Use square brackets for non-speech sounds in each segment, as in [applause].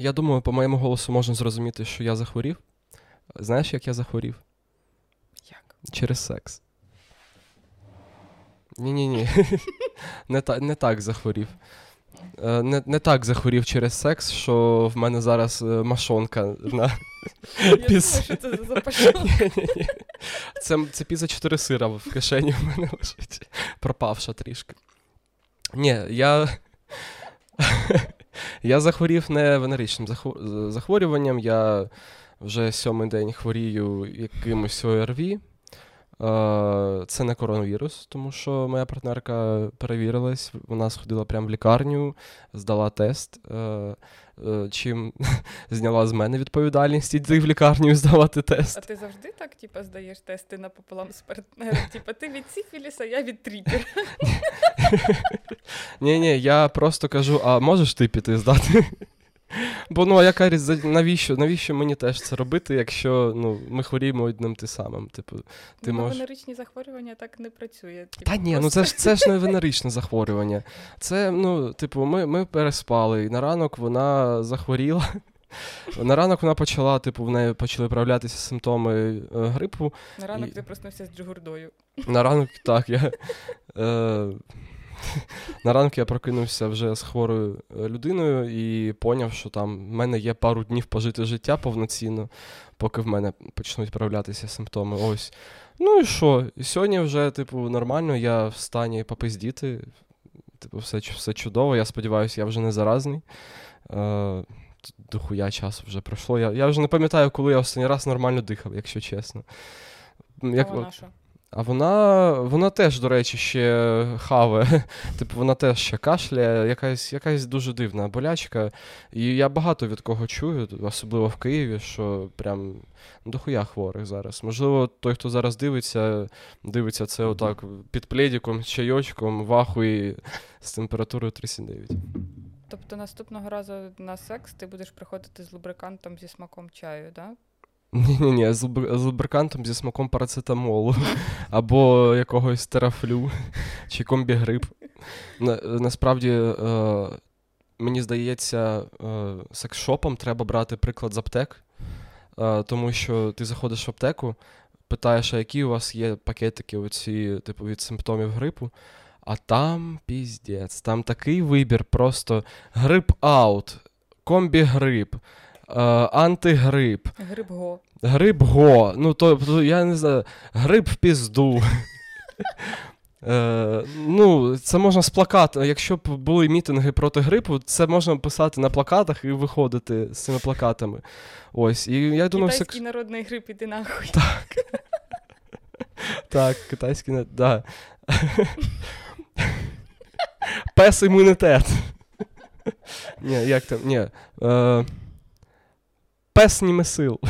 Я думаю, по моєму голосу можна зрозуміти, що я захворів. Знаєш, як я захворів? Як? Через секс. Ні-ні-ні. [laughs] Не, та, не так захворів. Е, Не, не так захворів через секс, що в мене зараз е, машонка на. [laughs] Піс- що це за [laughs] Це, це піца 4 сира в кишені в мене лежить. Пропавша трішки. Ні, я. Я захворів не венеричним захворюванням. Я вже сьомий день хворію якимось ОРВІ. Це не коронавірус, тому що моя партнерка перевірилась, вона сходила прямо в лікарню, здала тест, е, чим [laughs] зняла з мене відповідальність йти в лікарню і здавати тест. А ти завжди так, типу, здаєш тести напополам з партнером? [laughs] Типа, ти від сифіліса, я від тріпера. Ні, ні, я просто кажу, а можеш ти піти здати? Бо ну а яка різ- навіщо, навіщо мені теж це робити, якщо ну, ми хворіємо одним ти самим? Типу, ти ну, можеш. венеричні захворювання так не працює. Типу, Та ні, ну це ж це ж не венеричне захворювання. Це, ну, типу, ми, ми переспали, і на ранок вона захворіла. [laughs] На ранок вона почала, типу, в неї почали проявлятися симптоми е, грипу. На ранок і- ти проснувся з джигурдою. На ранок, так, я. Е, [laughs] на ранок я прокинувся вже з хворою е, людиною і поняв, що там в мене є пару днів пожити життя повноцінно, поки в мене почнуть проявлятися симптоми. Ось. Ну і що? І сьогодні вже, типу, нормально, я в стані попиздіти. Типу, все, все чудово. Я сподіваюся, я вже не заразний. Е, дохуя часу вже пройшло. Я, я вже не пам'ятаю, коли я останній раз нормально дихав, якщо чесно. Як, а вона що? А вона, вона теж, до речі, ще хаве. [laughs] Типу, вона теж ще кашляє, якась, якась дуже дивна болячка. І я багато від кого чую, особливо в Києві, що прям ну, дохуя хворих зараз. Можливо, той, хто зараз дивиться, дивиться це отак під пледіком, чайочком, в ахуї з температурою 39. Тобто наступного разу на секс ти будеш приходити з лубрикантом зі смаком чаю, да? Ні-ні-ні, з лубрикантом зі смаком парацетамолу [laughs] або якогось терафлю [laughs] чи комбігрип. На, насправді, е, мені здається, е, секс-шопом треба брати приклад з аптек, е, тому що ти заходиш в аптеку, питаєш, а які у вас є пакетики оці, типу, від симптомів грипу. А там піздець, там такий вибір, просто грип аут, комбі-грип, е, антигрип, Гриб го. Гриб го. Ну, то, то я не знаю, гриб в пізду. [laughs] Е, ну, це можна з плаката. Якщо б були мітинги проти грипу, це можна писати на плакатах і виходити з цими плакатами. Ось. І я думаю, все. Китайський народний гриб, іди нахуй. Так, китайський не. Да. Пес імунітет. Ні, як там? Ні. Е, пес німе сил.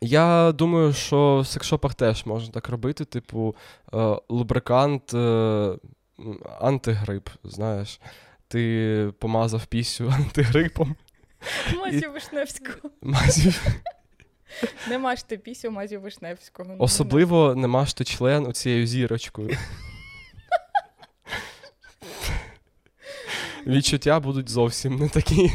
Я думаю, що в секшопах теж можна так робити, типу, е, лубрикант, е, антигрип, знаєш. Ти помазав пісю [laughs] антигрипом, Мазю Вишневського. мазів. Не мажте пісю Мазю Вишневського. Ну, Особливо не мажте член оцією зірочкою. [laughs] Відчуття будуть зовсім не такі,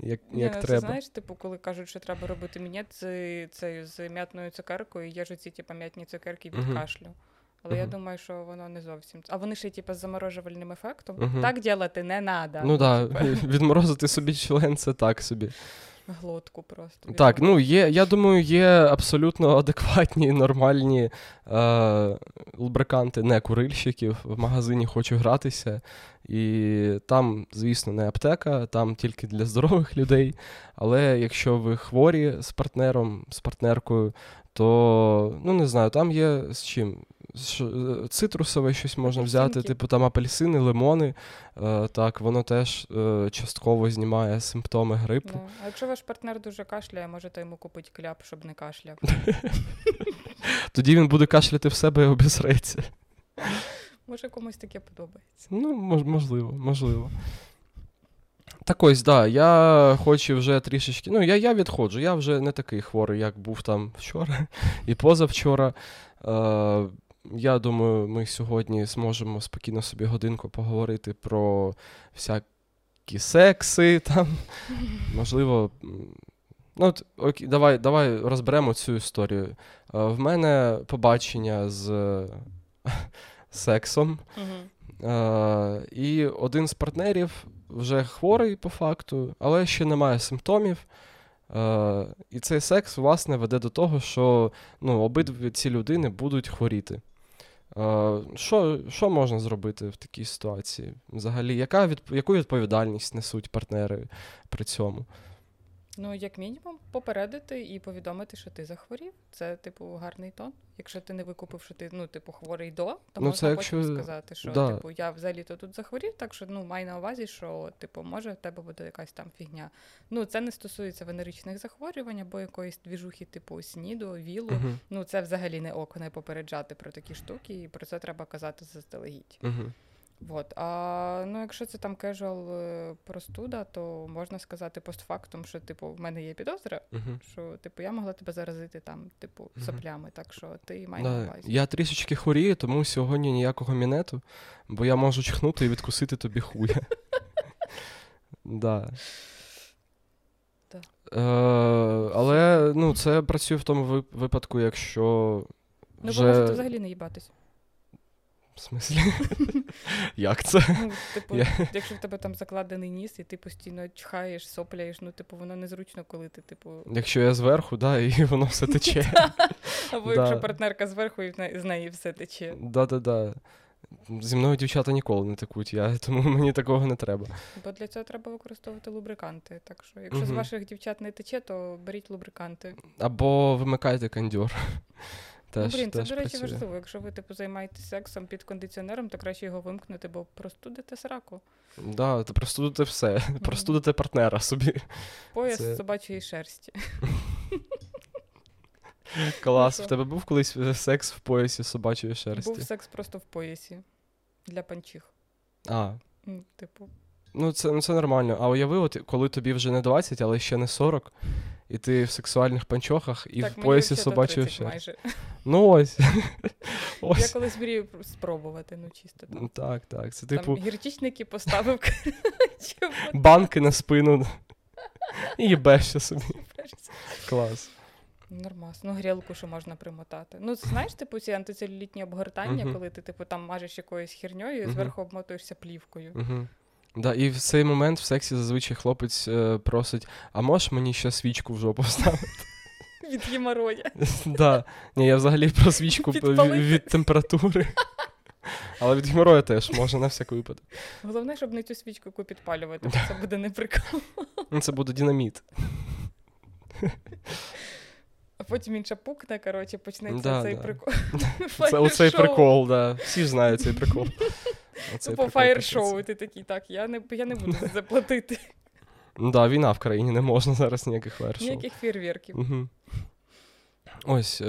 як, як ну, треба. Знаєш, типу, коли кажуть, що треба робити мінет з це, з м'ятною цукеркою, є ж ці типу, м'ятні цукерки від Мгм. кашлю. Але я думаю, що воно не зовсім. А вони ще типу, з заморожувальним ефектом. Мгм. Так ділати не треба. Ну так, да, [laughs] відморозити собі член це так собі. Глотку просто. Так, ну є, я думаю, є абсолютно адекватні, нормальні е, лубриканти не курильщиків. В магазині хочу гратися. І там, звісно, не аптека, там тільки для здорових людей. Але якщо ви хворі з партнером, з партнеркою, то ну не знаю, там є з чим. Е, Цитрусове щось можна взяти, типу там апельсини, лимони. Е, так, воно теж е, частково знімає симптоми грипу. Ну, а якщо ваш партнер дуже кашляє, можете йому купити кляп, щоб не кашляв. [laughs] Тоді він буде кашляти в себе і обісреться. Може, комусь таке подобається. Ну, мож, можливо, можливо. Так ось, да, я хочу вже трішечки. Ну, я, я відходжу, я вже не такий хворий, як був там вчора [laughs] і позавчора. Е, я думаю, ми сьогодні зможемо спокійно собі годинку поговорити про всякі секси [laughs] там. Можливо. Ну, от, окей, давай давай розберемо цю історію. Е, в мене побачення з [laughs] сексом. Е, і один з партнерів вже хворий по факту, але ще не має симптомів. Е, і цей секс, власне, веде до того, що ну, обидві ці людини будуть хворіти. Е, що що можна зробити в такій ситуації? Взагалі, яка від, яку відповідальність несуть партнери при цьому? Ну, як мінімум, попередити і повідомити, що ти захворів. Це, типу, гарний тон. Якщо ти не викупив, що ти ну, типу, хворий до, то ну, можна це потім якщо... сказати, що да. типу, я взагалі-то тут захворів, так що ну, май на увазі, що типу, може в тебе буде якась там фігня. Ну, це не стосується венеричних захворювань або якоїсь двіжухи, типу сніду, вілу. Uh-huh. Ну, це взагалі не око не попереджати про такі штуки, і про це треба казати заздалегідь. Uh-huh. Вот. А ну, якщо це там casual простуда, то можна сказати постфактум, що типу в мене є підозра, uh-huh. що типу я могла тебе заразити там, типу, соплями, так що ти на увазі. Я трішечки хворію, тому сьогодні ніякого мінету, бо я можу чхнути і відкусити тобі хуя. [laughs] Да. Е, але ну, це працює в тому випадку, якщо. Ну, бо можете взагалі не їбатись. В смислі? [laughs] Як це? Ну, Типу, якщо в тебе там закладений ніс, і ти постійно чхаєш, сопляєш, ну, типу, воно незручно, коли ти, типу. Якщо я зверху, да, і [laughs] воно все тече. [laughs] Або якщо партнерка зверху, і з неї все тече. Да-да-да. Зі мною дівчата ніколи не текуть, я, тому мені такого не треба. Бо для цього треба використовувати лубриканти. Так що, якщо з ваших дівчат не тече, то беріть лубриканти. Або вимикайте кондьор. Теж, ну, блін, це, до речі, працює. важливо. Якщо ви типу займаєтесь сексом під кондиціонером, то краще його вимкнути, бо простудите сраку. Так, да, то простудите все. Mm-hmm. Простудите партнера собі. Пояс це... собачої шерсті. Клас. В тебе був колись е, секс в поясі собачої шерсті? Був секс просто в поясі для панчих. А. Типу. Ну, це ну, це нормально. А уяви, от, коли тобі вже не 20, але ще не 40, і ти в сексуальних панчохах і так, в поясі собачого ще. Ну ось. [laughs] ось. Я колись мрію спробувати, ну чисто. Так, так. так. Це типу... Там гірчичники поставив. [laughs] Банки на спину. [laughs] І їбешся собі. Клас. Нормас. Ну, грілку, що можна примотати. Ну, знаєш, типу, ці антицелюлітні обгортання, uh-huh. коли ти, типу, там мажеш якоюсь херньою і uh-huh. зверху обмотуєшся плівкою. Uh-huh. Да, І в цей момент в сексі зазвичай хлопець е, просить: а можеш мені ще свічку в жопу вставити? [laughs] Від геморроя. [laughs] Да. Ні, я взагалі про свічку від температури. [laughs] Але від геморроя теж можна на всяк випадок. Головне, щоб не цю свічку яку підпалювати, бо це буде не прикол. Ну, це буде динаміт. А потім інша пукне, коротше, почнеться да, цей да. прикол. Це оцей прикол, да. Всі ж знають цей прикол. Оцей По фаєр-шоу ти такий, так, я не я не буду заплатити. Ну да, війна в країні не можна зараз ніяких фаєр-шоу. Ніяких фірвірків. Угу. Ось, е,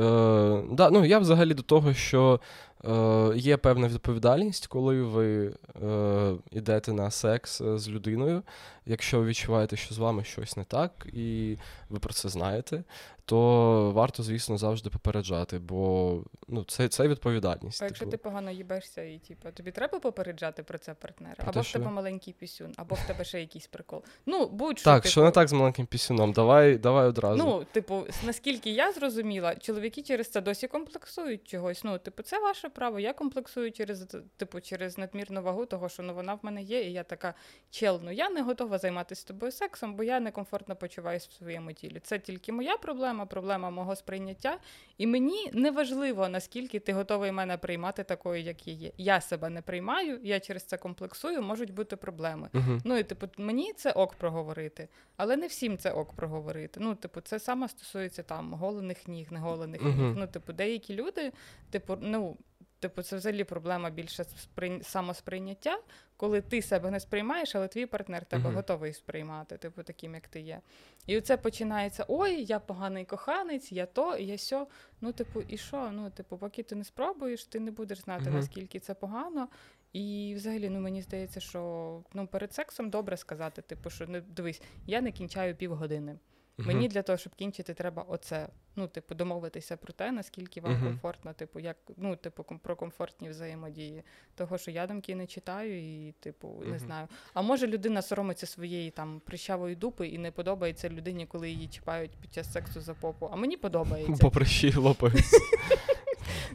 да, ну я взагалі до того, що е, є певна відповідальність, коли ви е, йдете на секс з людиною, якщо ви відчуваєте, що з вами щось не так, і ви про це знаєте, то варто, звісно, завжди попереджати, бо ну, це це відповідальність. А якщо типу. ти погано їбешся, і типу, тобі треба попереджати про це партнера? Про або те, в тебе що? маленький пісюн, або в тебе ще якийсь прикол. Ну, будь-що. Так, типу... що не так з маленьким пісюном, давай давай одразу. Ну, типу, наскільки я зрозуміла, чоловіки через це досі комплексують чогось. Ну, типу, це ваше право. Я комплексую через типу, через надмірну вагу, того, що ну вона в мене є, і я така чел, ну я не готова займатися з тобою сексом, бо я некомфортно почуваюся в своєму тілі. Це тільки моя проблема, проблема мого сприйняття. І мені не важливо, наскільки ти готовий мене приймати такою, як я є. Я себе не приймаю, я через це комплексую, можуть бути проблеми. Uh-huh. Ну і типу, мені це ок проговорити, але не всім це ок проговорити. Ну, типу, це саме стосується там голених ніг, неголених uh-huh. ніг. Ну, типу, деякі люди, типу, ну. Типу, це взагалі проблема більше сприй... самосприйняття, коли ти себе не сприймаєш, але твій партнер тебе uh-huh. готовий сприймати, типу, таким, як ти є. І оце починається: ой, я поганий коханець, я то, я сьо. Ну, типу, і що? Ну, типу, поки ти не спробуєш, ти не будеш знати, uh-huh. наскільки це погано. І взагалі, ну мені здається, що ну перед сексом добре сказати, типу, що не дивись, я не кінчаю півгодини. Мені для того, щоб кінчити, треба оце. Ну, типу, домовитися про те, наскільки вам Мгм. комфортно, типу, як ну, типу, про комфортні взаємодії. Того, що я думки не читаю, і, типу, не знаю. А може людина соромиться своєї там прищавої дупи і не подобається людині, коли її чіпають під час сексу за попу. А мені подобається. По прищі лопаються. [laughs]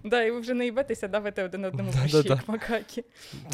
Да, і ви вже не їбетеся, давите один одному Да-да-да. як макаки.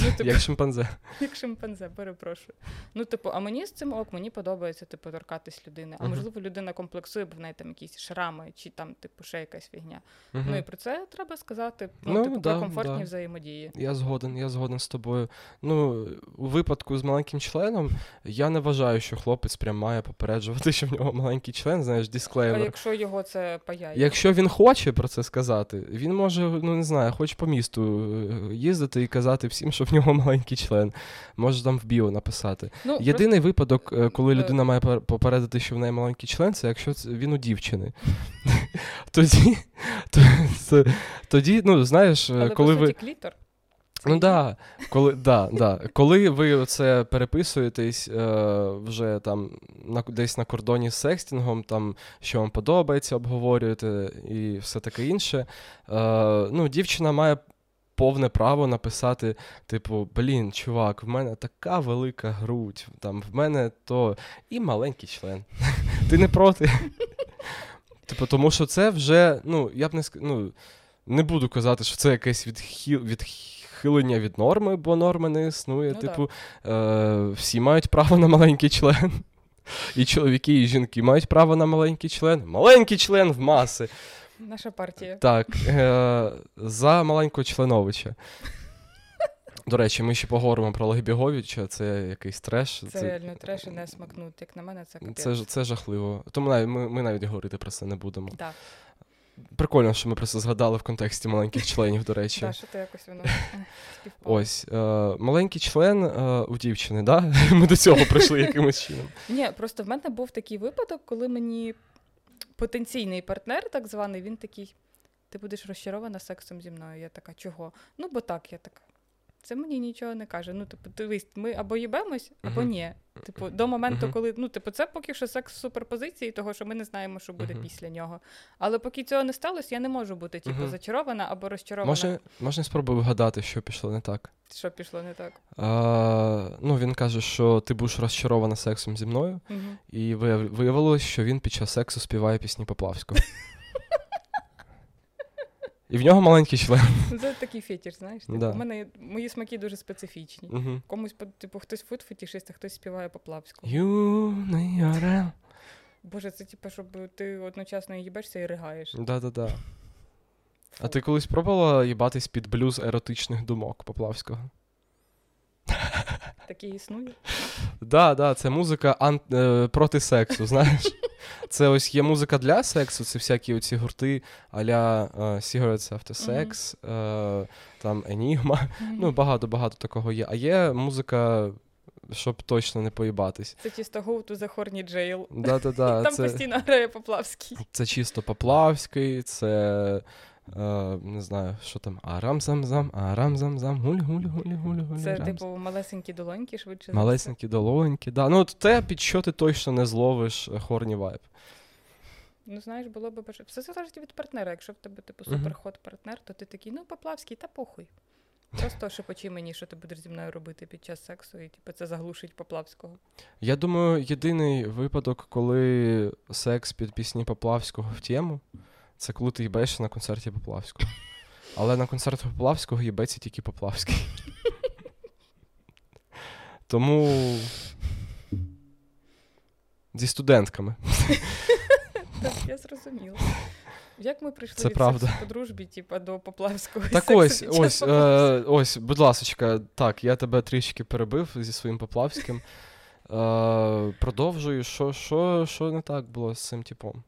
Ну, типу, Як шимпанзе. як шимпанзе, перепрошую. Ну, типу, а мені з цим ок, мені подобається, типу, торкатись людини. А можливо, людина комплексує, бо в неї там якісь шрами, чи там, типу, ще якась фігня. Ну і про це треба сказати. Ну, Ну, типу, про комфортні взаємодії. Я згоден, я згоден з тобою. Ну, у випадку з маленьким членом, я не вважаю, що хлопець прям має попереджувати, що в нього маленький член, знаєш, А дисклеймер. якщо його це паяє? Якщо він хоче про це сказати, він може, ну не знаю, хоч по місту е, їздити і казати всім, що в нього [laughs] маленький член. Може там в біо написати. ну, Єдиний випадок, е, коли Е. людина має попередити, що в неї маленький член, це якщо він у дівчини. [laughs] Тоді, [laughs] тоді, ну знаєш, коли ви. Ну да, коли, да, да. коли ви це переписуєтесь е, вже там на, десь на кордоні з секстингом, там, що вам подобається, обговорюєте і все таке інше, е, ну, дівчина має повне право написати, типу, блін, чувак, в мене така велика грудь, там, в мене то і маленький член. [laughs] Ти не проти? [laughs] Типу, тому що це вже, ну, я б не ну, не буду казати, що це якесь відхил... відхилення від норми, бо норми не існує. Ну, типу, е... всі мають право на маленький член. І чоловіки, і жінки мають право на маленький член. Маленький член в маси. Наша партія. Так, е... за маленького членовича. До речі, ми ще поговоримо про Олега Біговича, це якийсь треш. Це реально треш і не смакнути. Як на мене, це капець. це, це жахливо. Тому навіть ми, ми навіть говорити про це не будемо. Да. Прикольно, що ми про це згадали в контексті маленьких [laughs] членів, до речі. Так, що то якось воно [laughs] е, співпало. Ось е, маленький член е, у дівчини, да? [laughs] Ми до цього прийшли якимось чином. Ні, просто в мене був такий випадок, коли мені потенційний партнер, так званий, він такий: ти будеш розчарована сексом зі мною. Я така, чого? Ну, бо так, я така. Це мені нічого не каже. Ну, типу, дивись, ми або їбемось, або Мгм. ні. Типу, до моменту, Мгм. коли. Ну, типу, це поки що секс суперпозиції, того, що ми не знаємо, що буде Мгм. після нього. Але поки цього не сталося, я не можу бути, типу, зачарована або розчарована. Може, можна спробую вгадати, що пішло не так. Що пішло не так. А, ну, він каже, що ти будеш розчарована сексом зі мною, і вияв- виявилось, що він під час сексу співає пісні Поплавського. [laughs] І в нього маленький член. Це такий фетиш, знаєш. Типу, Да. У мене мої смаки дуже специфічні. Угу. Комусь, типу, хтось фут-фетишист, а хтось співає Поплавського. Юний орел. Боже, це типу, щоб ти одночасно їбешся і ригаєш. Да-да-да. А ти колись пробувала їбатись під блюз еротичних думок Поплавського? Таке існує. [laughs] Да, да, це музика ан... е, проти сексу, знаєш. Це ось є музика для сексу, це всякі оці гурти а-ля е, Cigarettes After Sex, е, там Enigma. Ну, багато-багато такого є. А є музика, щоб точно не поїбатись. Це чисто гоуту за хорні джейл. Да-да-да, Там це, постійно грає Поплавський. це чисто Поплавський, це. Е, не знаю, що там. Арам-зам-зам, арам-зам-зам, гуль-гуль-гуль-гуль-гуль. Це, рам. типу, малесенькі долоньки швидше. Малесенькі долоньки, да. Ну, те, під що ти точно не зловиш е, хорні вайб. Ну, знаєш, було б бажано. Все залежить від партнера. Якщо в тебе, типу, Мгм. суперхот партнер, то ти такий, ну, Поплавський, та похуй. Просто [laughs] шепочи мені, що ти будеш зі мною робити під час сексу, і типу, це заглушить Поплавського. Я думаю, єдиний випадок, коли секс під пісні Поплавського в тему, це коли ти їбешся на концерті Поплавського. Але на концерті Поплавського їбеться тільки Поплавський. Тому. Зі студентками. Так, я зрозуміла. Як ми прийшли Це від правда. по дружбі, типу, до Поплавського? Так ось, ось, е, ось, будь ласочка, так, я тебе трішки перебив зі своїм Поплавським. Е, продовжую, що, що, що не так було з цим типом?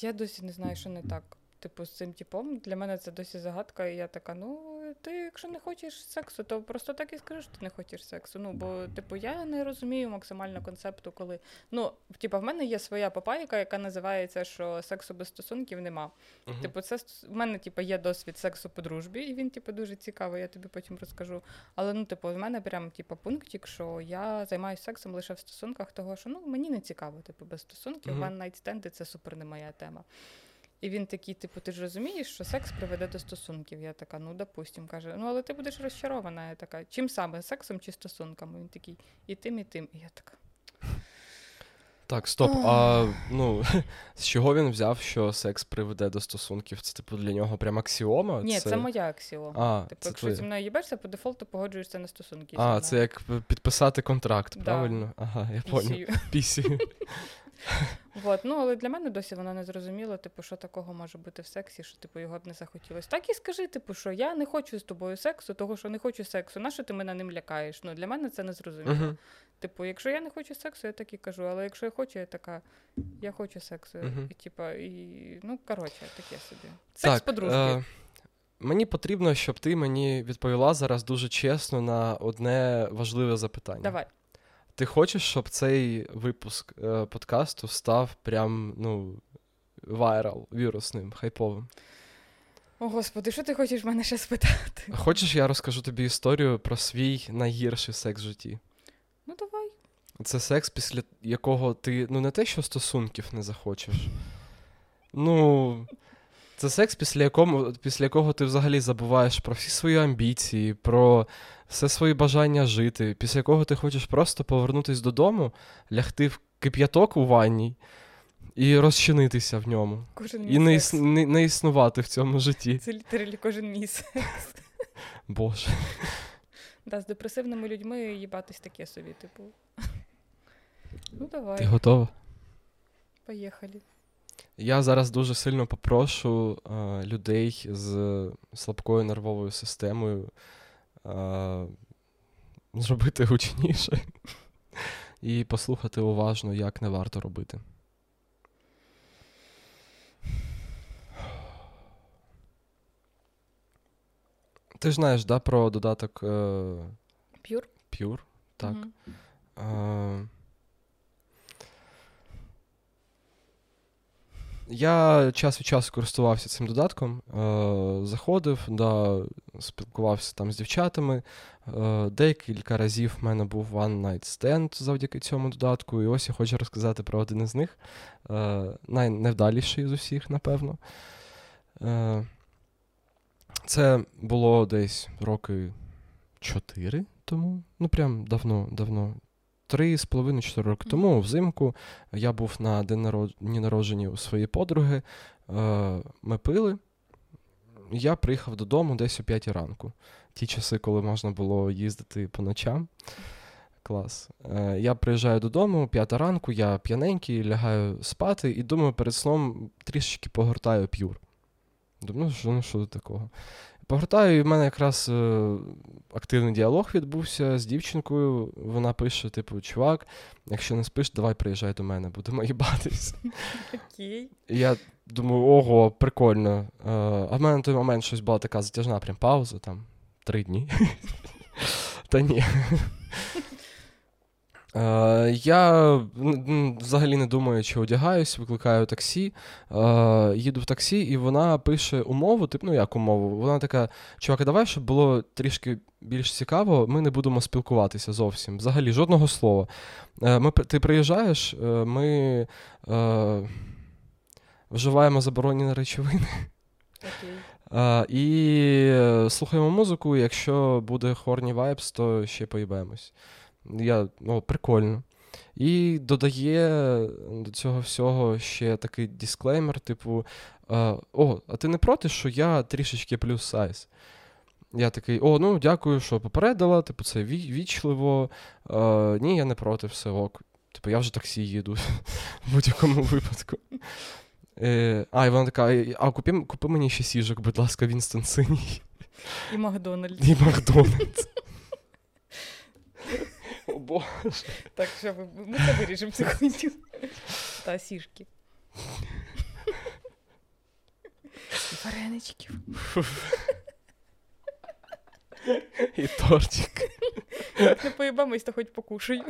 Я досі не знаю, що не так. Типу, з цим типом. Для мене це досі загадка, і я така, ну, ти, якщо не хочеш сексу, то просто так і скажи, що ти не хочеш сексу. Ну, бо, типу, я не розумію максимально концепту, коли. Ну, типу, в мене є своя папайка, яка називається, що сексу без стосунків нема. Uh-huh. Типу, це в мене, типу, є досвід сексу по дружбі, і він, типу, дуже цікавий, я тобі потім розкажу. Але ну, типу, в мене прям типу, пунктик, що я займаюся сексом лише в стосунках, того, що ну мені не цікаво, типу, без стосунків. Uh-huh. One night stand це супер не моя тема. І він такий, типу, ти ж розумієш, що секс приведе до стосунків. Я така, ну допустим, каже, ну але ти будеш розчарована. Я така, чим саме сексом чи стосунками? Він такий, і тим, і тим. І я така. Так, стоп. А ну [laughs] з чого він взяв, що секс приведе до стосунків? Це типу для нього прям аксіома? Ні, це, це моя аксіома. А, Типу, це якщо твоє. зі мною їбешся, по дефолту погоджуєшся на стосунки. А, це як підписати контракт, да. правильно? Ага, я понял. Пісію. [laughs] [laughs] Вот. Ну, але для мене досі вона не зрозуміла, типу, що такого може бути в сексі, що типу його б не захотілося. Так і скажи, типу, що я не хочу з тобою сексу, того що не хочу сексу. Нащо ти мене ним лякаєш? Ну, для мене це не зрозуміло. Uh-huh. Типу, якщо я не хочу сексу, я так і кажу. Але якщо я хочу, я така, я хочу сексу. Uh-huh. І типу, і ну коротше, таке собі. Секс так, по дружбі. Е- Мені потрібно, щоб ти мені відповіла зараз дуже чесно на одне важливе запитання. Давай. Ти хочеш, щоб цей випуск е, подкасту став прям, ну, вайрал, вірусним, хайповим? О, Господи, що ти хочеш мене ще спитати? Хочеш, я розкажу тобі історію про свій найгірший секс в житті? Ну, давай. Це секс, після якого ти ну не те, що стосунків не захочеш. Ну, це секс, після якого, після якого ти взагалі забуваєш про всі свої амбіції, про все свої бажання жити, після якого ти хочеш просто повернутися додому, лягти в кип'яток у ванні і розчинитися в ньому. Кожен і не, іс... не, не існувати в цьому житті. Це літералі кожен місяць. [laughs] Боже. Да, З депресивними людьми їбатись таке собі, типу. Ну, давай. Ти готова? Поїхали. Я зараз дуже сильно попрошу а, людей з слабкою нервовою системою зробити гучніше і послухати уважно, як не варто робити. Ти ж знаєш, да, про додаток е... Pure? Pure, так. Угу. Я час від часу користувався цим додатком, е, заходив, да, спілкувався там з дівчатами. Е, Декілька разів в мене був one night stand завдяки цьому додатку. І ось я хочу розказати про один із них. Е, Найневдаліший з усіх, напевно. Е, Це було десь роки чотири тому. Ну, прям давно, давно. Три з половиною чотири роки тому, взимку, я був на день народження у своєї подруги. Е, ми пили. Я приїхав додому десь о 5 ранку. Ті часи, коли можна було їздити по ночам. Клас. Е, я приїжджаю додому, п'ята ранку, я п'яненький, лягаю спати і думаю, перед сном трішечки погортаю п'юр. Думаю, що ну що такого? Погортаю, і в мене якраз е, активний діалог відбувся з дівчинкою. Вона пише: типу, чувак, якщо не спиш, давай приїжджай до мене, будемо їбатись. Окей. І я думаю, ого, прикольно. Е, а в мене на той момент щось була така затяжна прям пауза, там три дні. [laughs] Та ні. Е, я взагалі не думаю, чи одягаюсь, викликаю таксі, е, їду в таксі, і вона пише умову, тип, ну як умову. Вона така: чувак, давай, щоб було трішки більш цікаво, ми не будемо спілкуватися зовсім. Взагалі, жодного слова. Е, ми, Ти приїжджаєш, ми е, вживаємо заборонені речовини. Okay. І слухаємо музику, якщо буде хорні вайбс, то ще поїбаємось. Я, ну, Прикольно. І додає до цього всього ще такий дисклеймер, типу: О, а ти не проти, що я трішечки плюс сайз? Я такий, о, ну дякую, що попередила, типу, це вічливо. А, Ні, я не проти, все ок. Типу, я вже таксі їду в будь-якому випадку. Е, А, і вона така: а купи, купи мені ще сіжок, будь ласка, Вінстон синій. І Макдональдс. І Макдональдс. О Боже. Так, що ми це виріжемо секунду. Та сішки. Вареничків. І тортик. Не поїбамось, то хоч покушай.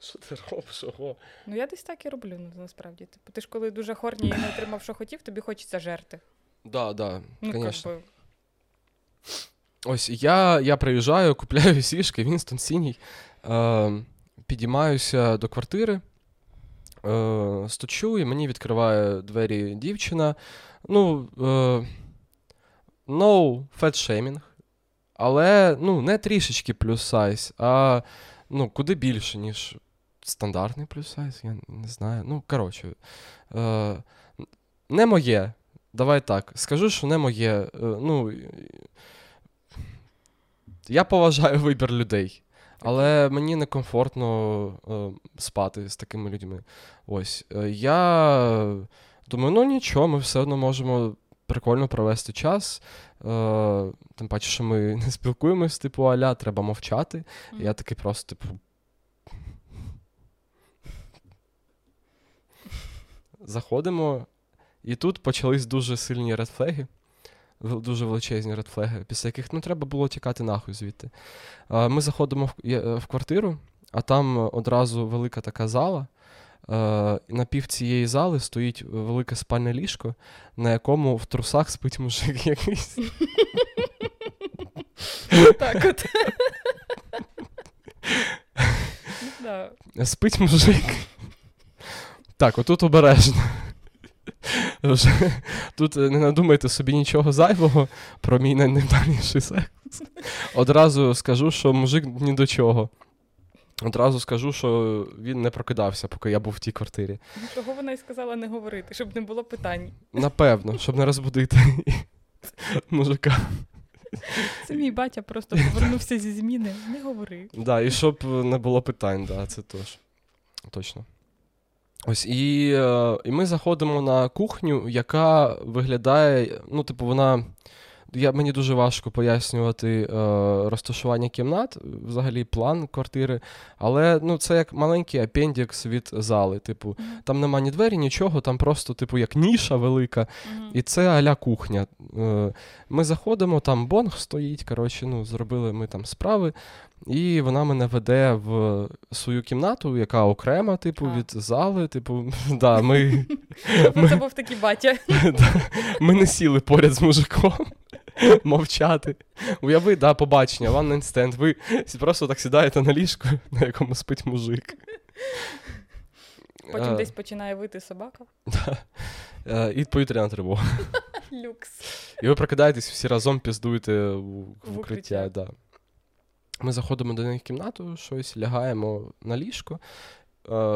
Що ти робиш? Ого? Ну я десь так і роблю, ну насправді. Типу, ти ж коли дуже хорні і не отримав, що хотів, тобі хочеться жерти. Да, да, Ну, конечно. би. Ось я, я приїжджаю, купляю [laughs] сішки, Вінстон синій, е, підіймаюся до квартири, е, стучу, і мені відкриває двері дівчина. Ну, е, no fat shaming, але ну, не трішечки плюс сайз, а ну, куди більше, ніж стандартний плюс сайз, я не знаю. Ну, коротше, е, не моє. Давай так. Скажу, що не моє. Е, ну, я поважаю вибір людей, але мені некомфортно е, спати з такими людьми. Ось. Е, я думаю, ну нічого, ми все одно можемо прикольно провести час. Е, тим паче, що ми [laughs] не спілкуємось, типу, аля, треба мовчати. Мгм. Я такий просто, типу. Заходимо, і тут почались дуже сильні редфлеги, дуже величезні редфлеги, після яких ну, треба було тікати нахуй звідти. Ми заходимо в, е, в квартиру, а там одразу велика така зала. Е, на пів цієї зали стоїть велике спальне ліжко, на якому в трусах спить мужик [laughs] якийсь. Так от. [laughs] Спить мужик. Так, отут обережно. Тут е, не надумайте собі нічого зайвого про мій найневдаліший секс. Одразу скажу, що мужик ні до чого. Одразу скажу, що він не прокидався, поки я був в тій квартирі. Того вона і сказала не говорити, щоб не було питань. Напевно, щоб не розбудити [laughs] мужика. Це мій батя просто повернувся зі зміни. Не говори. Да, і щоб не було питань, да, це тож. Точно. Ось, і, е, і ми заходимо на кухню, яка виглядає, ну, типу, вона. Я, мені дуже важко пояснювати е, розташування кімнат, взагалі план квартири, але ну, це як маленький апендікс від зали. Типу, там нема ні двері, нічого, там просто, типу, як ніша велика, Мгм. і це аля кухня. Е, Ми заходимо, там бонг стоїть. Коротше, ну, зробили ми там справи, і вона мене веде в свою кімнату, яка окрема, типу, А. від зали. Типу, [laughs] да, ми, [laughs] Тобто це був такий батя. [laughs] ми не сіли поряд з мужиком. Мовчати. Уяви, да, побачення, one night stand. Ви просто так сідаєте на ліжку, на якому спить мужик. Потім Е, десь починає вити собака. да. Е, І повітряна тривога. Люкс. І ви прокидаєтесь всі разом піздуєте в, в укриття. Да. Ми заходимо до них в кімнату, щось лягаємо на ліжко, е,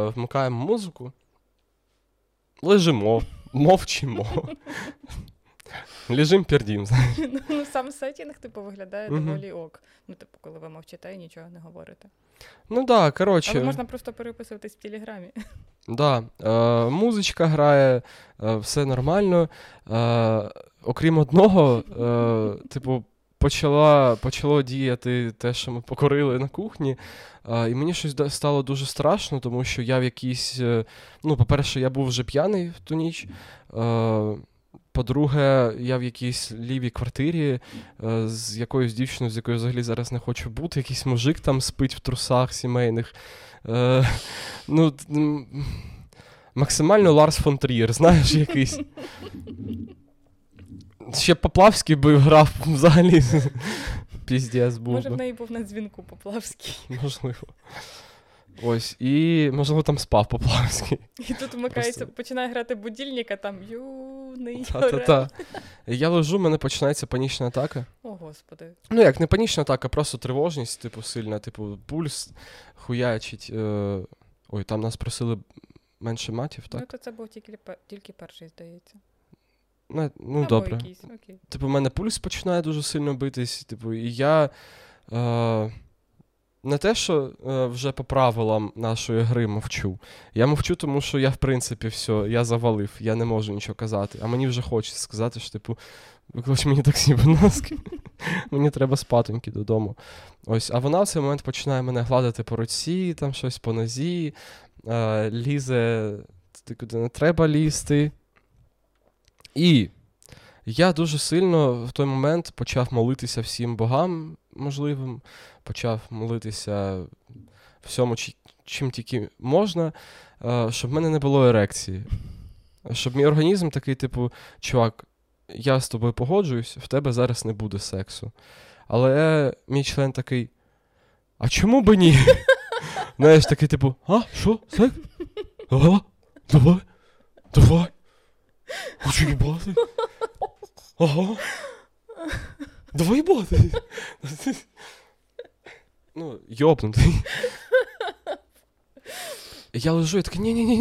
вмикаємо музику, лежимо, мовчимо. [laughs] Лежим пердім. Ну, ну, сам сетінг, типу, виглядає доволі ок. Ну, типу, коли ви мовчите і нічого не говорите. Ну да, коротше. Але можна просто переписуватись в телеграмі. Да, е, музичка грає, е, все нормально. Е, окрім одного, типу, почала, почало діяти те, що ми покорили на кухні. І мені щось стало дуже страшно, тому що я в якійсь. е, ну, по-перше, я був вже п'яний в ту ніч. По-друге, я в якійсь лівій квартирі е, з якоюсь дівчиною, з якою взагалі зараз не хочу бути. Якийсь мужик там спить в трусах сімейних. Е, [laughs] ну, максимально Ларс фон Трієр, знаєш, якийсь. Ще Поплавський би грав взагалі. Піздець був. Може, в неї був на дзвінку Поплавський. Можливо. Ось. І, можливо, там спав Поплавський. І тут вмикається, Просто- починає грати будильник, а там юний Та-та-та. Я лежу, в мене починається панічна атака. О, господи. Ну, як не панічна атака, просто тривожність, типу, сильна, типу, пульс хуячить. Е... Ой, там нас просили менше матів, Ну, так? то це був тільки, тільки перший, здається. Ну, Або добре. якийсь, окей. Типу, в мене пульс починає дуже сильно битись. Типу, і я. Е... Не те, що е, вже по правилам нашої гри мовчу. Я мовчу, тому що я, в принципі, все, я завалив, я не можу нічого казати. А мені вже хочеться сказати, що, типу, виклич мені таксі, будь ласка. мені треба спатоньки додому. Ось, а вона в цей момент починає мене гладити по руці, там щось по нозі, е, лізе, туди, куди не треба лізти. І Я дуже сильно в той момент почав молитися всім богам можливим, почав молитися всьому, чим тільки можна, е, щоб в мене не було ерекції. Щоб мій організм такий, типу, чувак, я з тобою погоджуюсь, в тебе зараз не буде сексу. Але мій член такий. А чому би ні? Знаєш, такий, типу, а, що? Секс? Ага, давай, давай. Хочу їбати. Ага. Давай їбати. Ну, йобнутий. Я лежу, я такий, ні-ні-ні,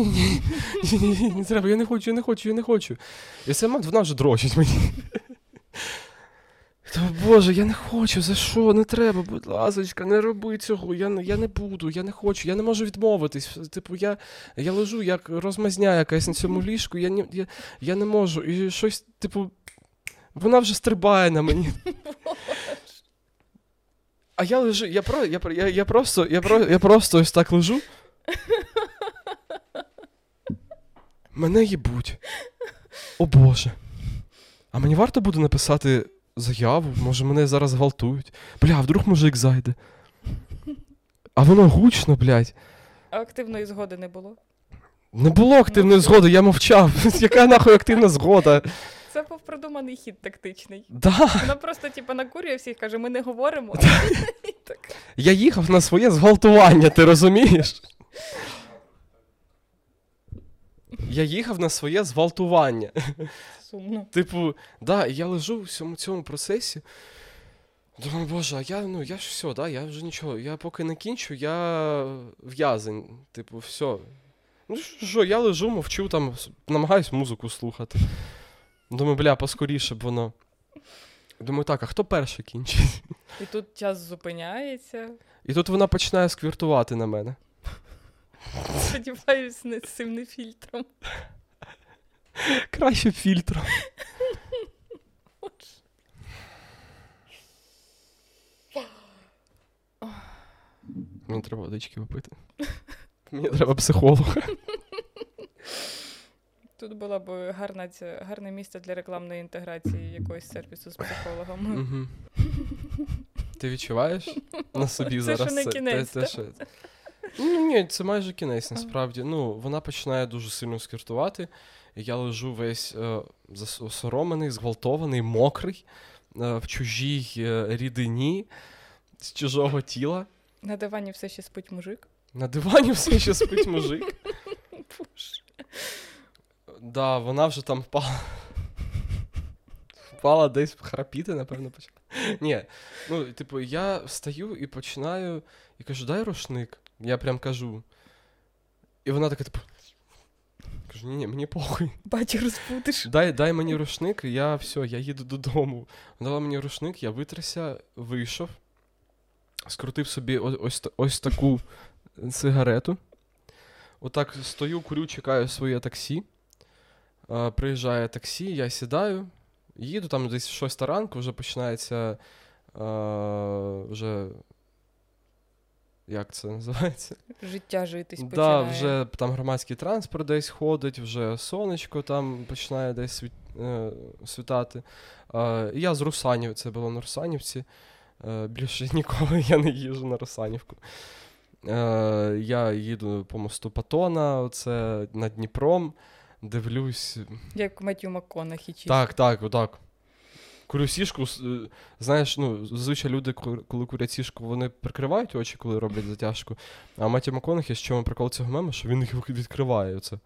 ні не треба, я не хочу, я не хочу, я не хочу. І все, вона вже дрочить мені. Та, Боже, я не хочу, за що? Не треба, будь ласка, не роби цього. Я не я не буду, я не хочу, я не можу відмовитись. Типу, я я лежу як розмазня якась на цьому ліжку, я не, я, я не можу. І щось, типу, вона вже стрибає на мені. [laughs] А я лежу, я про, я, я, я просто я, про, я просто ось так лежу. [laughs] Мене їбуть. О Боже. А мені варто буде написати заяву, може мене зараз гвалтують. Бля, а вдруг мужик зайде. А воно гучно, блядь. А активної згоди не було? Не було активної ну, згоди, я мовчав. [laughs] Яка нахуй активна згода? Це був продуманий хід тактичний. Да. Вона просто, типу, накурює всіх, каже, ми не говоримо. [laughs] Я їхав на своє зґвалтування, ти розумієш? [laughs] Я їхав на своє зґвалтування. Сумно. Типу, да, я лежу в всьому цьому процесі. Думаю, боже, а я ну я ж все, да, я вже нічого. Я поки не кінчу, я в'язень. Типу, все. Ну що, я лежу, мовчу, там, намагаюсь музику слухати. Думаю, бля, поскоріше б воно. Думаю, так, а хто перший кінчить? І тут час зупиняється. І тут вона починає сквіртувати на мене. Сподіваюсь, не цим не фільтром. [laughs] Краще фільтром. Мені треба водички випити. Мені треба психолога. Тут було б гарна, гарне місце для рекламної інтеграції якогось сервісу з психологом. [laughs] Ти відчуваєш на собі це зараз? Що не кінець, це, це, Ну, Ні, це майже кінець, насправді. Ну, Вона починає дуже сильно скіртувати. Я лежу весь е, засоромлений, зґвалтований, мокрий, е, в чужій е, рідині, з чужого тіла. На дивані все ще спить мужик. На дивані все ще спить мужик. [laughs] Да, вона вже там впала. Впала десь храпіти, напевно, почала. Ні. Ну, типу, я встаю і починаю і кажу, дай рушник. Я прям кажу. І вона така, типу. Кажу, ні, ні, мені похуй. [laughs] Баті розпутиш. Дай дай мені рушник, я все, я їду додому. Дала мені рушник, я витряся, вийшов, скрутив собі ось ось, таку сигарету. Отак стою, курю, чекаю своє таксі. А, Приїжджає таксі, я сідаю, їду там десь 6 ранку, вже починається. а, вже як це називається? Життя житись да, починає. вже там громадський транспорт десь ходить, вже сонечко там починає десь світ, е, світати. Е, я з Русанів, це було на Русанівці. Е, більше [laughs] ніколи я не їжу на Русанівку. Е, Я їду по мосту Патона, оце над Дніпром, дивлюсь. Як Меттю МакКонахі. Так, так, отак курю сішку, е, знаєш, ну, зазвичай люди, коли курять сішку, вони прикривають очі, коли роблять затяжку. А Маті Маконахі, з чому прикол цього мема, що він їх відкриває. Оце.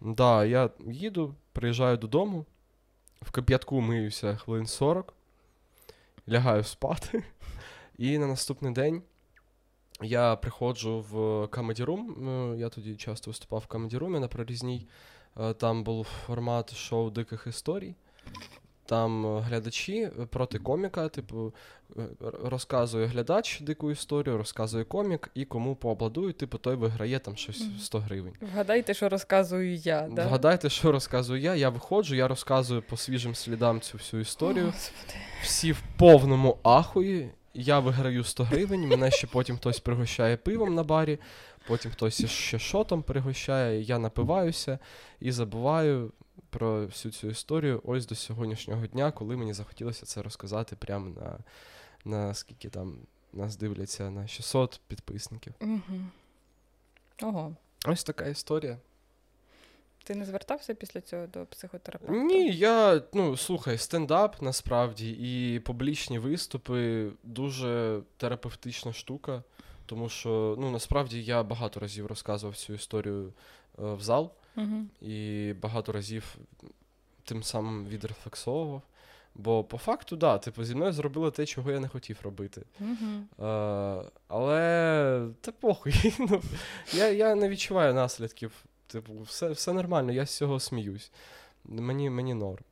Да, я їду, приїжджаю додому, в кап'ятку миюся хвилин 40, лягаю спати. І на наступний день я приходжу в Comedy Room, е, Я тоді часто виступав в Comedy Room на прорізній. Е, там був формат шоу диких історій. Там е, глядачі е, проти коміка, типу, розказує глядач дику історію, розказує комік, і кому пообладують, типу, той виграє там щось 100 гривень. Вгадайте, що розказую я. да? Вгадайте, що розказую я. Я виходжу, я розказую по свіжим слідам цю всю історію. Господи. Всі в повному ахуї. я виграю 100 гривень, мене ще потім хтось пригощає пивом на барі, потім хтось ще шотом пригощає, я напиваюся і забуваю про всю цю історію ось до сьогоднішнього дня, коли мені захотілося це розказати прямо на, на скільки там нас дивляться на 600 підписників. Угу. Ого. Ось така історія. Ти не звертався після цього до психотерапевта? Ні, я ну слухай, стендап насправді і публічні виступи дуже терапевтична штука, тому що ну насправді я багато разів розказував цю історію е, в зал угу. і багато разів тим самим відрефлексовував. Бо по факту, да, типу, зі мною зробили те, чого я не хотів робити. Угу. Е, але та похуй. [laughs] ну, я, я не відчуваю наслідків. Типу, все все нормально, я з цього сміюсь. Мені мені норм.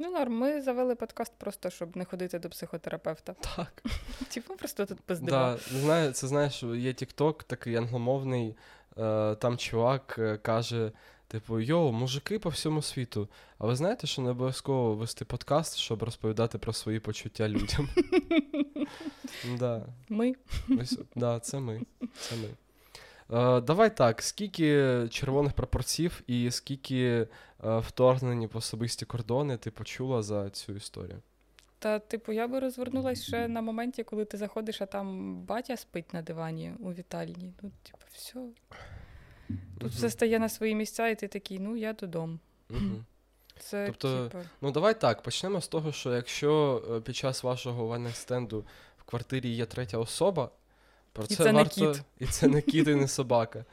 Ну, норм, ми завели подкаст просто, щоб не ходити до психотерапевта. Так. [laughs] Типу, просто тут пиздимо. Да, знає, це знаєш, є TikTok такий англомовний, е, там чувак е, каже: типу, йоу, мужики по всьому світу. А ви знаєте, що не обов'язково вести подкаст, щоб розповідати про свої почуття людям? [laughs] да. Ми. Да, це ми. Це ми. Е, давай так, скільки червоних прапорців і скільки е, вторгнені в особисті кордони ти почула за цю історію? Та, типу, я би розвернулася ще на моменті, коли ти заходиш, а там батя спить на дивані у вітальні. Ну, типу, все. Тут все стає на свої місця, і ти такий, ну я додому. Мгм. [clears throat] Це Тобто, типу. Ну, давай так, почнемо з того, що якщо е, під час вашого ваннек-стенду в квартирі є третя особа, про І це, варто... не кіт. І це не кіт і не собака.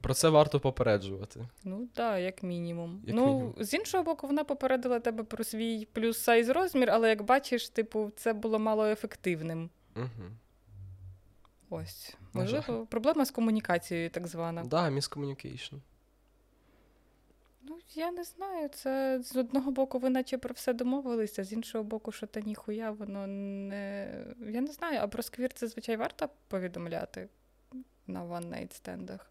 Про це варто попереджувати. Ну так, як мінімум. Як ну, мінімум. з іншого боку, вона попередила тебе про свій плюс сайз розмір, але як бачиш, типу, це було мало ефективним. Угу. Ось. Можливо, проблема з комунікацією, так звана. Да, miscommunication. Ну, я не знаю. Це з одного боку, ви наче про все домовилися, з іншого боку, що та ніхуя, воно не. Я не знаю, а про сквір це звичай варто повідомляти на one-night стендах.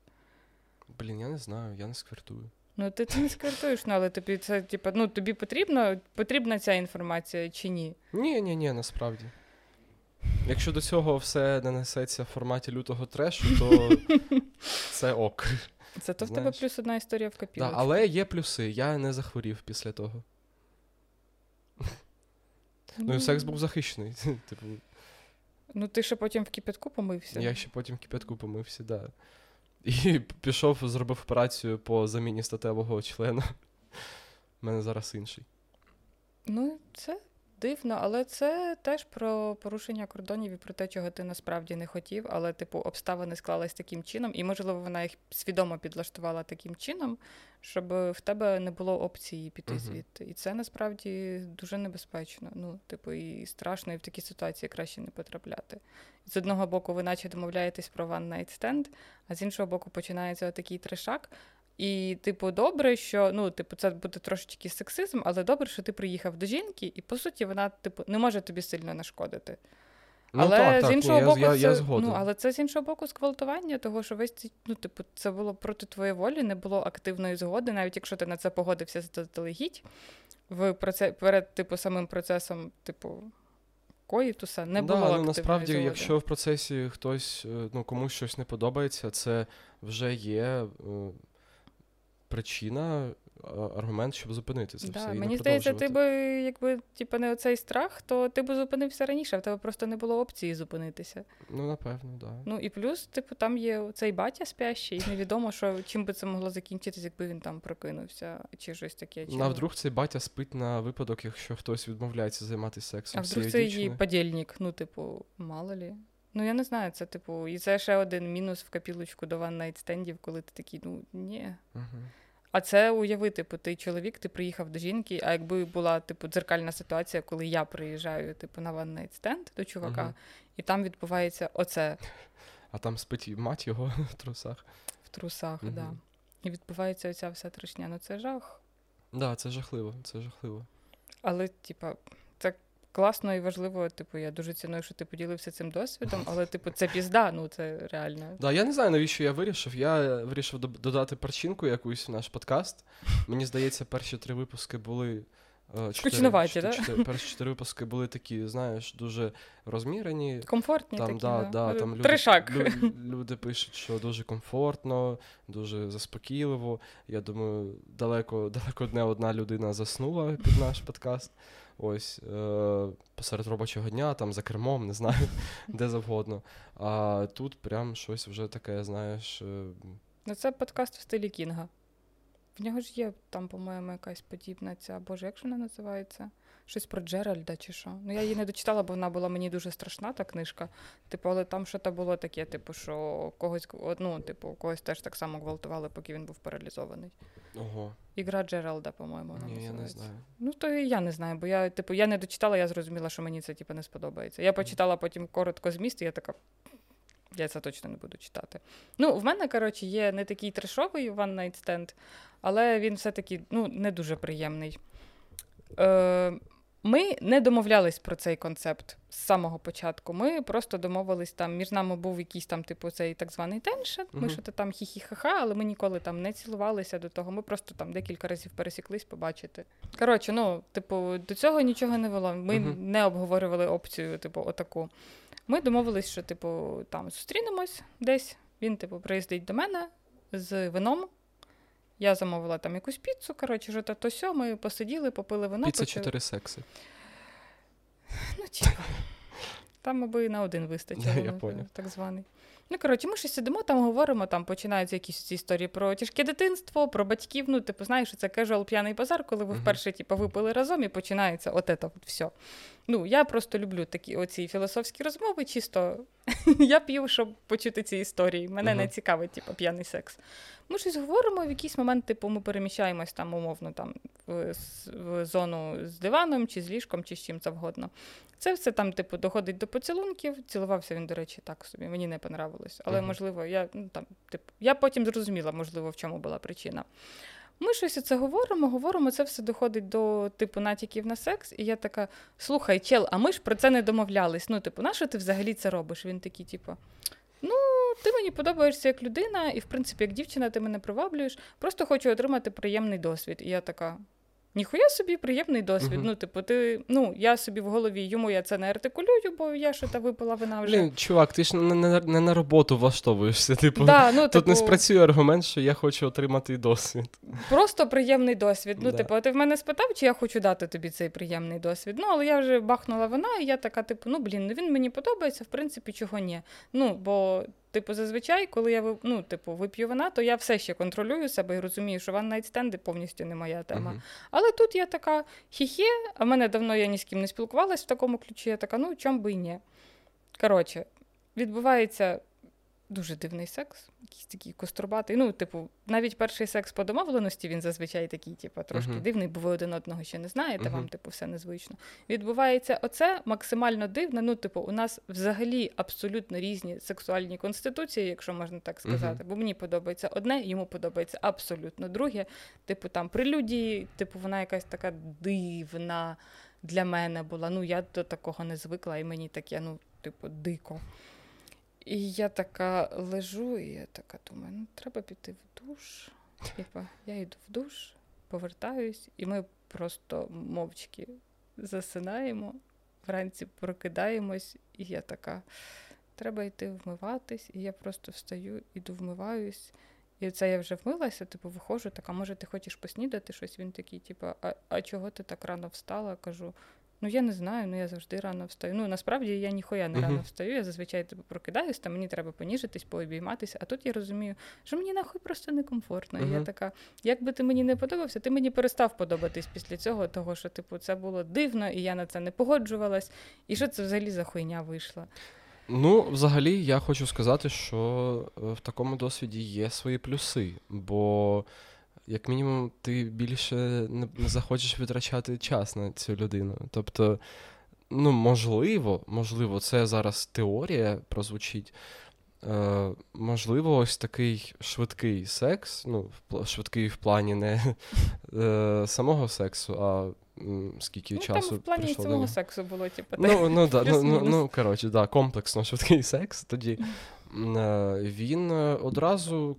Блін, я не знаю, я не сквертую. Ну, ти це не сквертуєш, ну, але тобі це, типу, ну, тобі потрібно, потрібна ця інформація чи ні? Ні, ні, ні, насправді. Якщо до цього все не несеться в форматі лютого трешу, то [laughs] це ок. Це то в тебе плюс одна історія в Да, але є плюси, я не захворів після того. Ну і секс був захищений. [laughs] Типу, Ну, ти ще потім в кипятку помився. я ще потім в кипятку помився, да. І [laughs] пішов, зробив операцію по заміні статевого члена. [laughs] У мене зараз інший. Ну, це дивно, але це теж про порушення кордонів і про те, чого ти насправді не хотів, але, типу, обставини склались таким чином, і, можливо, вона їх свідомо підлаштувала таким чином, щоб в тебе не було опції піти Мгм. звідти. І це насправді дуже небезпечно. Ну, типу, і страшно, і в такі ситуації краще не потрапляти. З одного боку, ви наче домовляєтесь про one night stand, а з іншого боку, починається такий трешак. І, типу, добре, що ну, типу, це буде трошечки сексизм, але добре, що ти приїхав до жінки, і по суті вона, типу, не може тобі сильно нашкодити. Ну, але так, так, з іншого ні, боку, я, це, я, я ну, але це з іншого боку зґвалтування, того що весь цей, ну, типу, це було проти твоєї волі, не було активної згоди, навіть якщо ти на це погодився заздалегідь, в проце... перед типу самим процесом, типу. Коїтуса не да, було ну, насправді, згоди. якщо в процесі хтось, е, ну, комусь щось не подобається, це вже є е, причина, аргумент, щоб зупинити це Да, все. і мені здається, ти би, якби типу, не оцей страх, то ти би зупинився раніше, в тебе просто не було опції зупинитися. Ну, напевно, так. Да. Ну і плюс, типу, там є цей батя спящий, і невідомо, що чим би це могло закінчитись, якби він там прокинувся, чи щось таке. Чи... Ну, а вдруг цей батя спить на випадок, якщо хтось відмовляється займатися сексом а вдруг це її подільник, ну, типу, мало лі. Ну, я не знаю, це, типу, і це ще один мінус в капілочку до night стендів, коли ти такий, ну, ні. Мгм. А це уяви, типу, ти чоловік, ти приїхав до жінки, а якби була, типу, дзеркальна ситуація, коли я приїжджаю, типу, на ванний стенд до чувака, угу. і там відбувається оце А там спить мать його [laughs] в трусах. в трусах, Мгм. да. І відбувається оця вся трешня. Ну це жах. Так, да, це жахливо, це жахливо. Але, типа, класно і важливо. Типу, я дуже ціную, що ти поділився цим досвідом, але, типу, це пізда, ну це реально. Да, я не знаю, навіщо я вирішив. Я вирішив додати перчинку якусь в наш подкаст. Мені здається, перші три випуски були Скучноваті, да? Перші чотири випуски були такі, знаєш, дуже розмірені. Комфортні там, такі, да, да. да, там люди, Люди, люди пишуть, що дуже комфортно, дуже заспокійливо. Я думаю, далеко далеко не одна людина заснула під наш подкаст. Ось е- посеред робочого дня, там за кермом, не знаю, [laughs] де завгодно. А тут прям щось вже таке, знаєш. Е- Ну, це подкаст в стилі Кінга. В нього ж є там, по-моєму, якась подібна ця. Боже, як ж вона називається? Щось про Джеральда чи що. Ну, я її не дочитала, бо вона була мені дуже страшна, та книжка. Типу, але там що то було таке, типу, що когось ну, типу, когось теж так само гвалтували, поки він був паралізований. Ого. Ігра Джералда, по-моєму, вона Ні, я не знаю. Ну, то і я не знаю, бо я, типу, я не дочитала, я зрозуміла, що мені це типу, не сподобається. Я почитала потім коротко зміст, і я така. Я це точно не буду читати. Ну, в мене, коротше, є не такий трешовий One Night Stand, але він все-таки ну, не дуже приємний. Е, Ми не домовлялись про цей концепт з самого початку. Ми просто домовились там, між нами був якийсь там, типу, цей так званий теншен. Ми що то там хі-хі-ха-ха, але ми ніколи там не цілувалися до того. Ми просто там декілька разів пересіклись побачити. Коротше, ну, типу, до цього нічого не вело. Ми uh-huh. не обговорювали опцію, типу, отаку. Ми домовились, що, типу, там зустрінемось десь. Він, типу, приїздить до мене з вином. Я замовила там якусь піцу, коротше, що то сьо, ми посиділи, попили вино. Піца почали... чотири секси. Ну, типу. Там, аби на один вистачило, [laughs] я понял. так званий. Ну, коротше, ми щось сидимо, там говоримо, там починаються якісь ці історії про тяжке дитинство, про батьків. Ну, типу, знаєш, це casual п'яний базар, коли ви uh-huh. вперше типу, випили разом і починається от це от все. Ну, я просто люблю такі оці філософські розмови, чисто [laughs] я п'ю, щоб почути ці історії. Мене uh-huh. не цікавить, типу, п'яний секс. Ми щось говоримо, в якийсь момент, типу, ми переміщаємось там, умовно, там, в, в зону з диваном, чи з ліжком, чи з чим завгодно. Це все там, типу, доходить до поцілунків. Цілувався він, до речі, так собі. Мені не понравилось. Але, uh-huh. можливо, я ну, там, типу, я потім зрозуміла, можливо, в чому була причина. Ми щось оце говоримо, говоримо, це все доходить до типу натяків на секс. І я така: слухай, чел, а ми ж про це не домовлялись. Ну, типу, на що ти взагалі це робиш? Він такий, типу, ну, ти мені подобаєшся як людина, і, в принципі, як дівчина, ти мене приваблюєш. Просто хочу отримати приємний досвід. І я така: Ніхуя собі приємний досвід. Uh-huh. Ну, типу, ти, ну, я собі в голові йому я це не артикулюю, бо я що та випила вина вже. Блін, чувак, ти ж не, не, не на роботу влаштовуєшся. Типу, да, ну, Тут типу, не спрацює аргумент, що я хочу отримати досвід. Просто приємний досвід. Ну, да. типу, ти в мене спитав, чи я хочу дати тобі цей приємний досвід. Ну, але я вже бахнула вина, і я така, типу, ну блін, ну він мені подобається, в принципі, чого ні. Ну, бо Типу, зазвичай, коли я ну, типу, вип'ю вина, то я все ще контролюю себе і розумію, що ван стенди повністю не моя тема. Uh-huh. Але тут я така хі-хі, а в мене давно я ні з ким не спілкувалася в такому ключі. Я така, ну чом би і ні. Коротше, відбувається дуже дивний секс, якийсь такий кострубатий. Ну, типу, навіть перший секс по домовленості він зазвичай такий, типу, трошки uh-huh. дивний, бо ви один одного ще не знаєте, uh-huh. вам, типу, все незвично. Відбувається оце максимально дивне. Ну, типу, у нас взагалі абсолютно різні сексуальні конституції, якщо можна так сказати. Uh-huh. Бо мені подобається одне, йому подобається абсолютно друге. Типу, там прелюдії, типу, вона якась така дивна для мене була. Ну, я до такого не звикла, і мені таке, ну, типу, дико. І я така лежу, і я така думаю, ну треба піти в душ. Типа, я йду в душ, повертаюсь, і ми просто мовчки засинаємо, вранці прокидаємось, і я така, треба йти вмиватись, і я просто встаю, іду вмиваюсь. І це я вже вмилася, типу, виходжу, така, може, ти хочеш поснідати щось? Він такий, типу, а а чого ти так рано встала? Кажу, Ну, я не знаю, ну я завжди рано встаю. Ну, насправді я ніхуя не рано встаю, я зазвичай типу, прокидаюсь, там мені треба поніжитись, пообійматися. А тут я розумію, що мені нахуй просто некомфортно. І я така, як би ти мені не подобався, ти мені перестав подобатись після цього, того що, типу, це було дивно, і я на це не погоджувалась. І що це взагалі за хуйня вийшла? Ну, взагалі, я хочу сказати, що е, в такому досвіді є свої плюси, бо як мінімум, ти більше не, захочеш витрачати час на цю людину. Тобто, ну, можливо, можливо, це зараз теорія прозвучить. Е, Можливо, ось такий швидкий секс, ну, швидкий в плані не [laughs] е, самого сексу, а скільки ну, часу. Там в плані самого сексу було, типу. Ну, ну, да, ну, ну, ну, коротше, да, комплексно швидкий секс. Тоді е, він одразу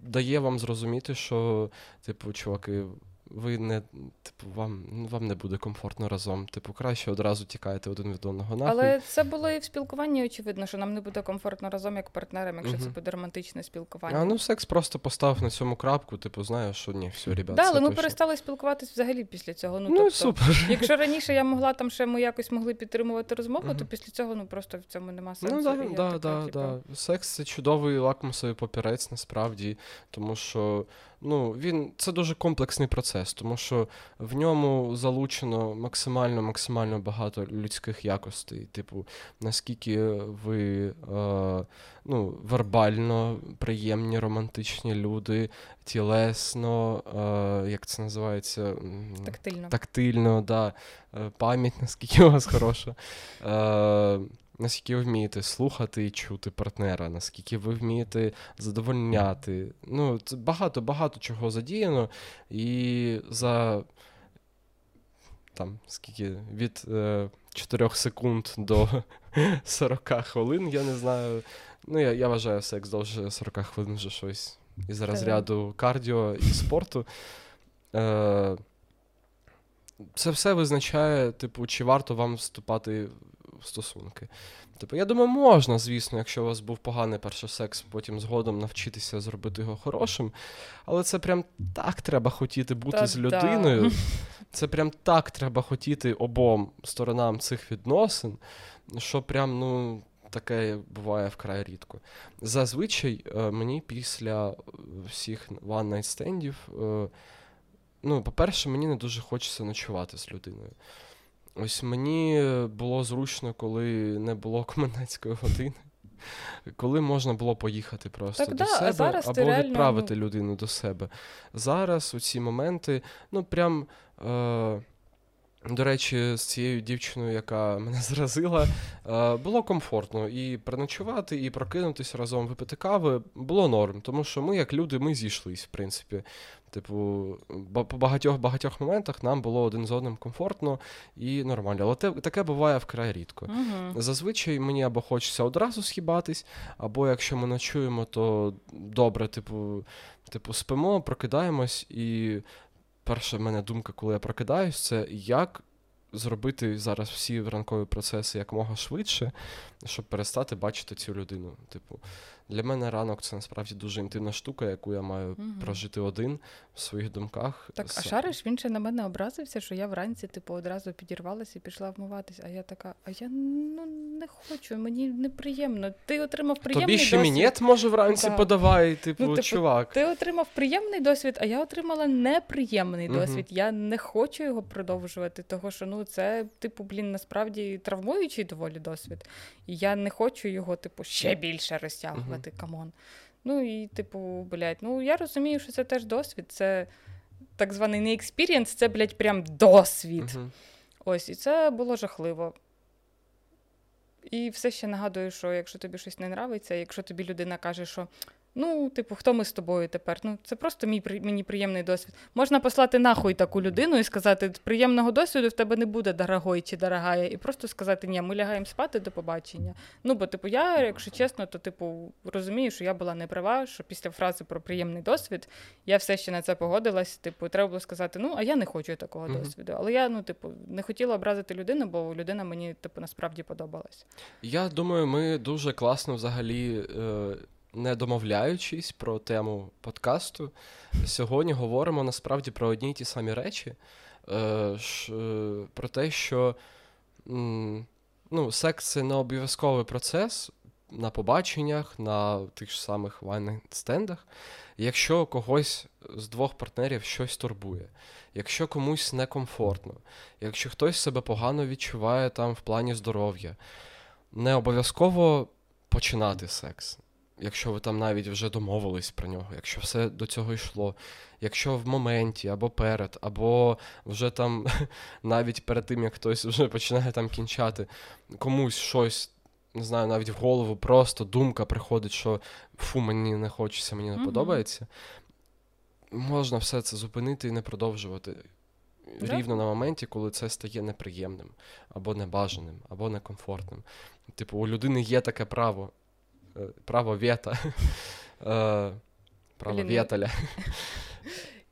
дає вам зрозуміти, що, типу, чуваки, ви не, типу, вам вам не буде комфортно разом. Типу, краще одразу тікаєте один від одного нахуй. Але це було і в спілкуванні, очевидно, що нам не буде комфортно разом як партнерам, якщо угу. це буде романтичне спілкування. А ну секс просто поставив на цьому крапку, типу, знаєш, що ні, все, ребят. Да, але ми перестали спілкуватись взагалі після цього. Ну, ну тобто, супер. Якщо раніше я могла там ще ми якось могли підтримувати розмову, угу. то після цього ну просто в цьому нема сенсу. Ну, да, да, да, типу... да. Секс це чудовий лакмусовий папірець, насправді, тому що ну, він це дуже комплексний процес, тому що в ньому залучено максимально максимально багато людських якостей. Типу, наскільки ви е, ну, вербально приємні, романтичні люди, тілесно, е, як це називається? Тактильно. Тактильно, да. Е, пам'ять, наскільки у вас хороша. Е, наскільки ви вмієте слухати і чути партнера, наскільки ви вмієте задовольняти. Ну, це багато багато чого задіяно. І за там, скільки від е, 4 секунд до [laughs] 40 хвилин, я не знаю. Ну, я я вважаю, секс довше 40 хвилин вже щось із розряду кардіо і спорту. Е, Це все визначає, типу, чи варто вам вступати стосунки. Типу, я думаю, можна, звісно, якщо у вас був поганий перший секс, потім згодом навчитися зробити його хорошим. Але це прям так треба хотіти бути Та, з людиною. Да. [laughs] Це прям так треба хотіти обом сторонам цих відносин, що прям, ну. Таке буває вкрай рідко. Зазвичай е, мені після всіх one night стендів, е, ну, по-перше, мені не дуже хочеться ночувати з людиною. Ось мені було зручно, коли не було [laughs] комендантської години. Коли можна було поїхати просто так, до да, себе зараз або реально... відправити людину до себе. Зараз у ці моменти, ну прям. Е- до речі, з цією дівчиною, яка [laughs] мене заразила, е, було комфортно і переночувати, і прокинутися разом випити кави було норм, тому що ми, як люди, ми зійшлись, в принципі. Типу, по багатьох багатьох моментах нам було один з одним комфортно і нормально. Але те, таке буває вкрай рідко. uh Зазвичай мені або хочеться одразу схибатись, або якщо ми ночуємо, то добре, типу, типу, спимо, прокидаємось і перша в мене думка, коли я прокидаюсь, це як зробити зараз всі ранкові процеси якомога швидше, щоб перестати бачити цю людину. Типу, для мене ранок це насправді дуже інтимна штука, яку я маю угу. прожити один в своїх думках. Так, а шариш він ще на мене образився, що я вранці, типу, одразу підірвалася і пішла вмиватись. А я така, а я ну не хочу, мені неприємно. Ти отримав приємний Тобі ще досвід. мінет, може, вранці да. подавай, типу, ну, типу, чувак. Ти отримав приємний досвід, а я отримала неприємний угу. досвід. Я не хочу його продовжувати, того що ну це, типу, блін, насправді травмуючий доволі досвід. І я не хочу його, типу, ще більше розтягувати. Uh-huh. come on. Ну і, типу, блядь, ну я розумію, що це теж досвід. Це так званий не experience, це, блядь, прям досвід. Uh-huh. Ось, і це було жахливо. І все ще нагадую, що якщо тобі щось не нравится, якщо тобі людина каже, що Ну, типу, хто ми з тобою тепер? Ну, це просто мій мені приємний досвід. Можна послати нахуй таку людину і сказати, приємного досвіду в тебе не буде дорогой чи дорогая, і просто сказати, ні, ми лягаємо спати до побачення. Ну, бо, типу, я, якщо чесно, то типу розумію, що я була не права, що після фрази про приємний досвід я все ще на це погодилась. Типу, треба було сказати, ну, а я не хочу такого mm-hmm. досвіду. Але я, ну, типу, не хотіла образити людину, бо людина мені, типу, насправді подобалась. Я думаю, ми дуже класно взагалі. Е не домовляючись про тему подкасту, сьогодні говоримо насправді про одні й ті самі речі. Е, е, Про те, що ну, секс це не обов'язковий процес на побаченнях, на тих ж самих вайних стендах. Якщо когось з двох партнерів щось турбує, якщо комусь некомфортно, якщо хтось себе погано відчуває там в плані здоров'я, не обов'язково починати секс якщо ви там навіть вже домовились про нього, якщо все до цього йшло, якщо в моменті або перед, або вже там [laughs] навіть перед тим, як хтось вже починає там кінчати, комусь щось. Не знаю, навіть в голову просто думка приходить, що фу, мені не хочеться, мені не mm-hmm. подобається. Можна все це зупинити і не продовжувати yeah. рівно на моменті, коли це стає неприємним, або небажаним, або некомфортним. Типу, у людини є таке право prawo wieta. [laughs] E, prawo wietale. [laughs]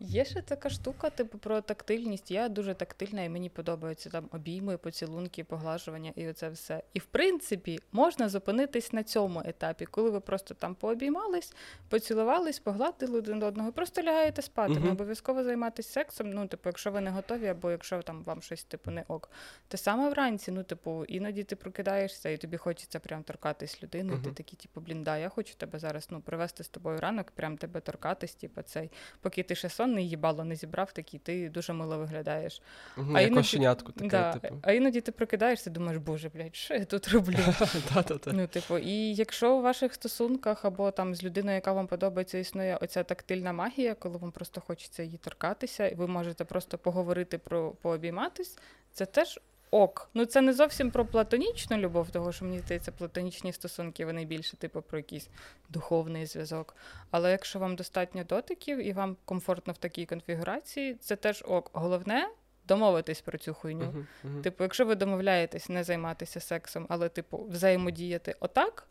Є ще така штука, типу, про тактильність. Я дуже тактильна, і мені подобаються там обійми, поцілунки, поглажування і оце все. І в принципі можна зупинитись на цьому етапі, коли ви просто там пообіймались, поцілувались, погладили один одного, просто лягаєте спати. Не обов'язково займатися сексом. Ну, типу, якщо ви не готові, або якщо там вам щось типу не ок. Те саме вранці, ну, типу, іноді ти прокидаєшся, і тобі хочеться прям торкатись людини. Uh-huh. Ти такий, типу, блін, да, я хочу тебе зараз ну, привести з тобою ранок, прям тебе торкатись, типу, цей, поки ти ще сонний їбало не зібрав, такий ти дуже мило виглядаєш. Угу, а, іноді, кошенятку таке, да, типу. а іноді ти прокидаєшся, думаєш, боже, блядь, що я тут роблю? [laughs] Ну, типу, І якщо у ваших стосунках або там з людиною, яка вам подобається, існує оця тактильна магія, коли вам просто хочеться її торкатися, і ви можете просто поговорити про пообійматись, це теж ок. Ну це не зовсім про платонічну любов, того що мені здається, платонічні стосунки вони більше, типу, про якийсь духовний зв'язок. Але якщо вам достатньо дотиків і вам комфортно в такій конфігурації, це теж ок. Головне. Домовитись про цю хуйню. Uh-huh, uh-huh. Типу, якщо ви домовляєтесь не займатися сексом, але, типу, взаємодіяти отак,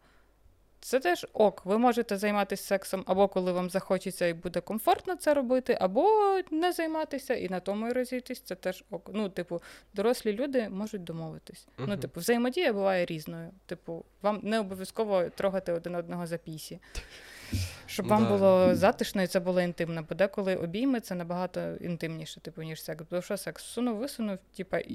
це теж ок. Ви можете займатися сексом або коли вам захочеться і буде комфортно це робити, або не займатися і на тому і розійтись. Це теж ок. Ну, типу, дорослі люди можуть домовитись. Uh-huh. Ну, типу, взаємодія буває різною. Типу, вам не обов'язково трогати один одного за пісі. Щоб вам да. було затишно і це було інтимно. Бо деколи обійми це набагато інтимніше, типу, ніж секс. Бо що секс сунув, висунув, типа, і,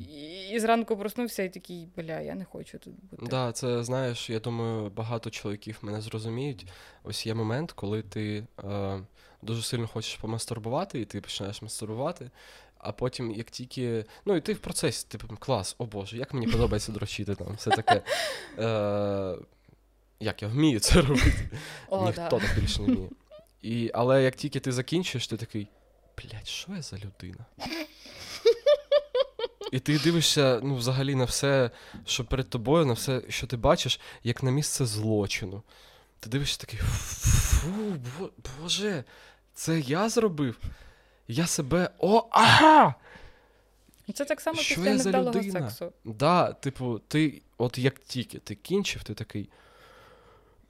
і зранку проснувся і такий, бля, я не хочу тут бути. Да, це знаєш, я думаю, багато чоловіків мене зрозуміють. Ось є момент, коли ти е, дуже сильно хочеш помастурбувати, і ти починаєш мастурбувати. А потім, як тільки. Ну, і ти в процесі, типу, клас, о Боже, як мені подобається дрочити там, все таке. [laughs] Е, як я вмію це робити. О, Ніхто да. так більше не вміє. І, Але як тільки ти закінчуєш, ти такий, блядь, що я за людина? І ти дивишся ну, взагалі на все, що перед тобою, на все, що ти бачиш, як на місце злочину. Ти дивишся такий, фу, Боже, це я зробив? Я себе. О, ага! Це так само що після невдалого сексу. Да, типу, ти, от як тільки ти кінчив, ти такий.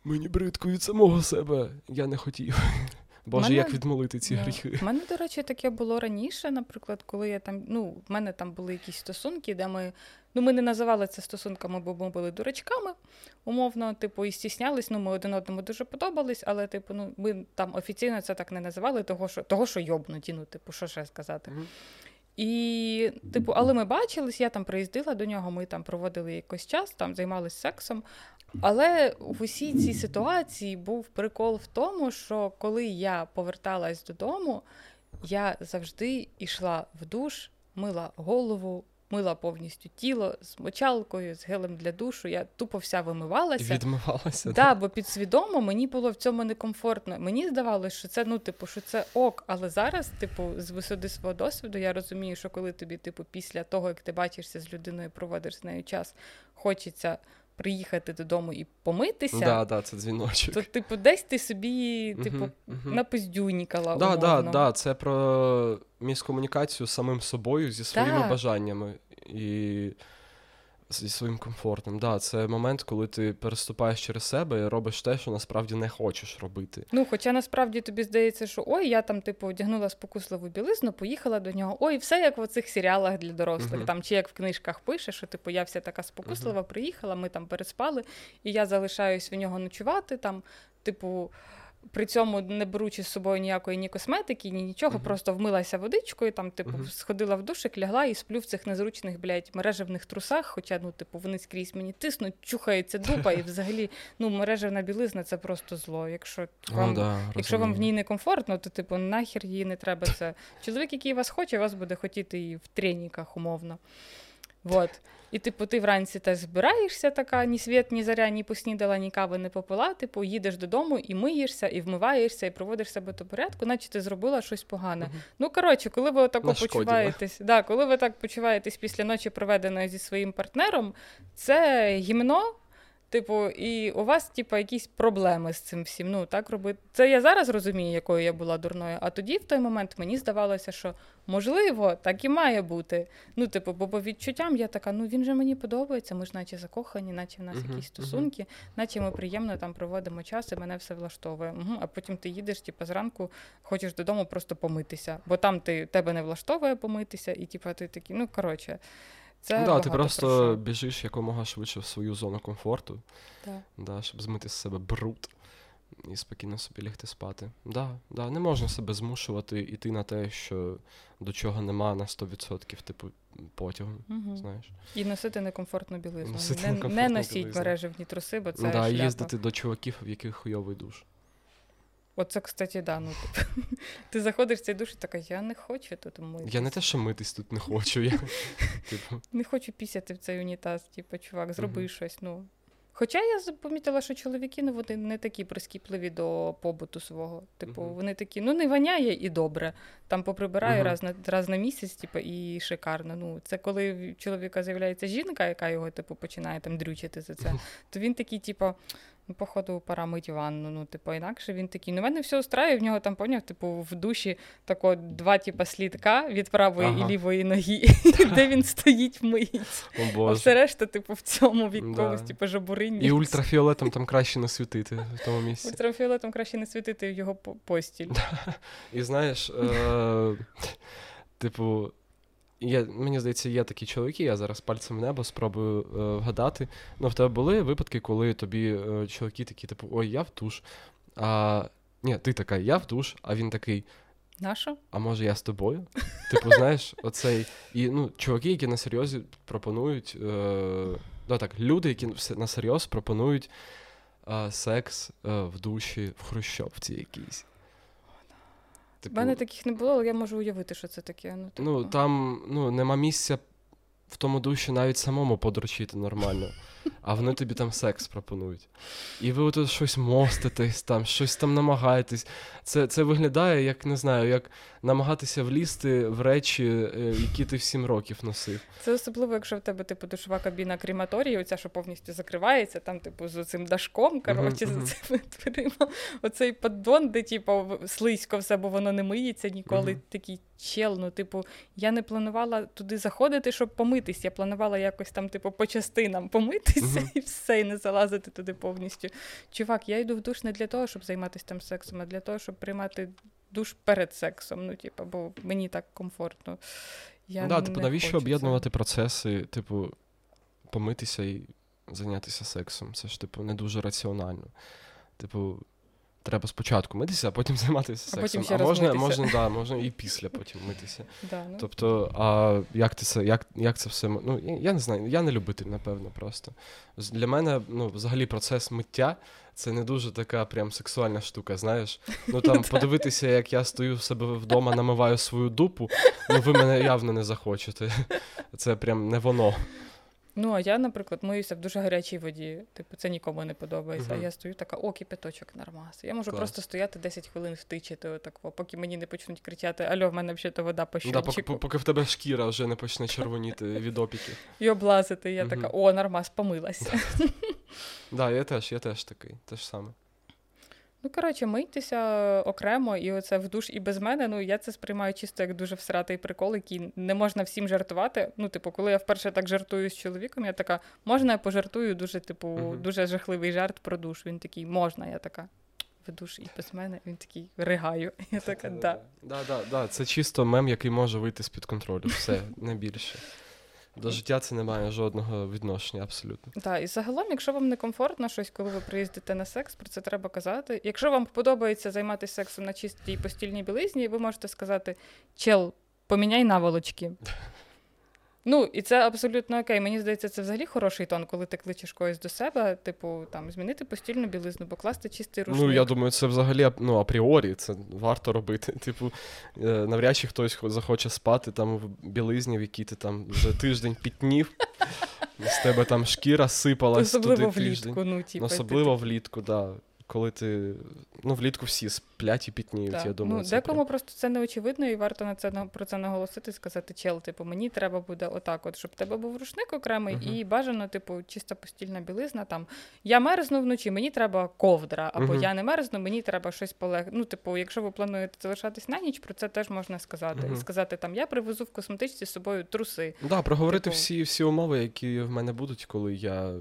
Мені бридко від самого себе. Я не хотів. [laughs] Боже, мене... як відмолити ці ну, гріхи. У мене, до речі, таке було раніше, наприклад, коли я там. Ну, в мене там були якісь стосунки, де ми. Ну, ми не називали це стосунками, бо ми були дурачками, умовно, типу, і стіснялись. Ну, ми один одному дуже подобались, але, типу, ну, ми там офіційно це так не називали, того, що того, що йобнуті, ну, типу, що ще сказати. Mm-hmm. І, типу, але ми бачились, я там приїздила до нього, ми там проводили якийсь час, там займалися сексом. Але в усій цій ситуації був прикол в тому, що коли я поверталась додому, я завжди йшла в душ, мила голову, мила повністю тіло з мочалкою, з гелем для душу. Я тупо вся вимивалася. Відмивалася. Да, бо підсвідомо мені було в цьому некомфортно. Мені здавалося, що це ну, типу, що це ок. Але зараз, типу, з висоти свого досвіду, я розумію, що коли тобі, типу, після того, як ти бачишся з людиною, проводиш з нею час, хочеться приїхати додому і помитися, да, да, це дзвіночок. то, типу, десь ти собі, типу, uh-huh, uh-huh. напиздюнікала. Да, да, да, Це про міскомунікацію з самим собою, зі своїми так. бажаннями. І зі своїм комфортом. Да, Це момент, коли ти переступаєш через себе і робиш те, що насправді не хочеш робити. Ну, хоча насправді тобі здається, що ой, я там, типу, одягнула спокусливу білизну, поїхала до нього. Ой, все як в оцих серіалах для дорослих, uh-huh. там чи як в книжках пише, що типу я вся така спокуслива, uh-huh. приїхала, ми там переспали, і я залишаюсь в нього ночувати там, типу при цьому не беручи з собою ніякої ні косметики, ні нічого, uh-huh. просто вмилася водичкою, там, типу, uh-huh. сходила в душик, лягла і сплю в цих незручних, блядь, мережевних трусах. Хоча, ну, типу, вони скрізь мені тиснуть, чухається дупа, і [laughs] взагалі ну, мережевна білизна це просто зло. Якщо вам, oh, да, якщо вам в ній не комфортно, то типу нахер її не треба. Це чоловік, який вас хоче, вас буде хотіти і в треніках, умовно. Вот. І, типу, ти вранці теж збираєшся така, ні світ, ні заря, ні поснідала, ні кави не попила. Типу, їдеш додому і миєшся, і вмиваєшся, і проводиш себе до порядку, наче ти зробила щось погане. Угу. Ну, коротше, коли ви отако почуваєтесь, да, коли ви так почуваєтесь після ночі, проведеної зі своїм партнером, це гімно. Типу, і у вас, типу, якісь проблеми з цим всім. Ну, так робити. Це я зараз розумію, якою я була дурною. А тоді, в той момент, мені здавалося, що можливо, так і має бути. Ну, типу, бо по відчуттям я така, ну він же мені подобається, ми ж наче закохані, наче в нас uh-huh, якісь стосунки, uh-huh. наче ми приємно там проводимо час, і мене все влаштовує. Угу. А потім ти їдеш, типу, зранку хочеш додому просто помитися, бо там ти тебе не влаштовує помитися, і типу, ти такий, ну коротше. Це ну, да, ти просто про біжиш якомога швидше в свою зону комфорту, да. Да, щоб змити з себе бруд і спокійно собі лягти спати. Да, да, Не можна себе змушувати йти на те, що до чого нема на 100%, типу, потягу. Угу. знаєш. І носити некомфортну білизну. Носити не некомфортну не носіть білизну. мережевні труси, бо це. Да, шляпа. їздити до чуваків, в яких хуйовий душ. Оце, кстати, да, ну типу, [laughs] ти заходиш в цей душ і така, я не хочу тут митись. Я не те, що митись тут не хочу. Я, [laughs] типу. Не хочу пісяти в цей унітаз, типу, чувак, зроби uh-huh. щось. ну. Хоча я помітила, що чоловіки ну, вони не такі прискіпливі до побуту свого. Типу, uh-huh. вони такі, ну не воняє і добре. Там поприбираю uh-huh. раз на раз на місяць, типу, і шикарно. Ну, Це коли в чоловіка з'являється жінка, яка його типу, починає там дрючити за це, [laughs] то він такий, типу, Ну, походу, пора мить ванну. Ну, типу, інакше він такий. Ну, мене все устраює, в нього там поняв, типу, в душі тако два, типу, слідка від правої ага. і лівої ноги, [laughs] [laughs] де він стоїть мить. О, А все решта, типу, в цьому в якомусь, типу, жабурині. І ультрафіолетом там краще не світити в тому місці. Ультрафіолетом краще не світити в його постіль. [laughs] І знаєш, е, типу. Є, Мені здається, є такі чоловіки, я зараз пальцем в небо спробую е, вгадати. Ну, в тебе були випадки, коли тобі е, чоловіки такі, типу, ой, я в душ. А ні, ти така, я в душ, а він такий. Наша? А може я з тобою? Типу, знаєш, оцей. І ну, чуваки, які на серйозі пропонують. Е, ну так, люди, які на серйоз пропонують е, секс е, в душі в Хрущовці якійсь. Типу... У мене таких не було, але я можу уявити, що це таке. Ну, типу... ну там ну, нема місця в тому душі навіть самому подручити нормально а вони тобі там секс пропонують. І ви тут щось моститесь, там, щось там намагаєтесь. Це це виглядає, як не знаю, як намагатися влізти в речі, е, які ти в сім років носив. Це особливо, якщо в тебе типу душова кабіна крематорії, оця, що повністю закривається, там, типу, з цим дашком, коротше, uh-huh, за цими дверима. Оцей поддон, де типу, слизько все, бо воно не миється ніколи. Uh-huh. Такий чел, ну, типу, я не планувала туди заходити, щоб помитись. Я планувала якось там, типу, по частинам помитися uh-huh. [laughs] і все, і не залазити туди повністю. Чувак, я йду в душ не для того, щоб займатися там сексом, а для того, щоб приймати душ перед сексом. Ну, типу, бо мені так комфортно. Я да, типу, навіщо об'єднувати це. процеси, типу, помитися і зайнятися сексом? Це ж, типу, не дуже раціонально. Типу, Треба спочатку митися, а потім [laughs] займатися а сексом. Потім а можна, можна, да, можна і після потім митися. [laughs] Да, ну. Тобто, а як ти це, як, як це все? Ну, я не знаю, я не любитель, напевно, просто. Для мене, ну, взагалі, процес миття це не дуже така прям сексуальна штука, знаєш. Ну [laughs] там подивитися, як я стою в себе вдома, намиваю свою дупу, ну ви мене явно не захочете. Це прям не воно. Ну, а я, наприклад, миюся в дуже гарячій воді. Типу, це нікому не подобається. Uh-huh. А я стою така, о, кипяточок нормас. Я можу Клас. просто стояти 10 хвилин втичити, отако, поки мені не почнуть кричати, альо, в мене взагалі вода по щочику. Да, поки, поки в тебе шкіра вже не почне червоніти [laughs] від опіки. І облазити. Я uh-huh. така, о, нормас, помилася. Так, да, я теж, я теж такий, те ж саме. Ну, коротше, мийтеся окремо, і оце в душ і без мене. Ну, я це сприймаю чисто як дуже всратий прикол, який не можна всім жартувати. Ну, типу, коли я вперше так жартую з чоловіком, я така, можна я пожартую дуже, типу, uh-huh. дуже жахливий жарт про душ. Він такий, можна, я така. В душ і без мене, він такий ригаю. Я така, да. Да, да, да. Це чисто мем, який може вийти з-під контролю. Все, не більше. До життя це не має жодного відношення, абсолютно. Так, і загалом, якщо вам не комфортно щось, коли ви приїздите на секс, про це треба казати. Якщо вам подобається займатися сексом на чистій постільній білизні, ви можете сказати: чел, поміняй наволочки. Ну, і це абсолютно окей. Мені здається, це взагалі хороший тон, коли ти кличеш когось до себе, типу, там, змінити постільну білизну, покласти чистий рушник. Ну, я думаю, це взагалі ну, апріорі, це варто робити. [laughs] Типу, е, навряд чи хтось захоче спати там в білизні, в якій ти там вже тиждень пітнів, з тебе там шкіра сипалась. Особливо туди влітку, тиждень. ну, типу. Особливо влітку, так. Да. Коли ти ну, влітку всі сплять і пітніють. Так. Я думаю, ну, це декому прям... просто це не очевидно, і варто на це про це наголосити, сказати, чел, типу, мені треба буде отак, от, щоб в тебе був рушник окремий, uh і бажано, типу, чиста постільна білизна. Там я мерзну вночі, мені треба ковдра, або uh я не мерзну, мені треба щось полег. Ну, типу, якщо ви плануєте залишатись на ніч, про це теж можна сказати. І сказати, там я привезу в косметичці з собою труси. Да, проговорити типу... всі всі умови, які в мене будуть, коли я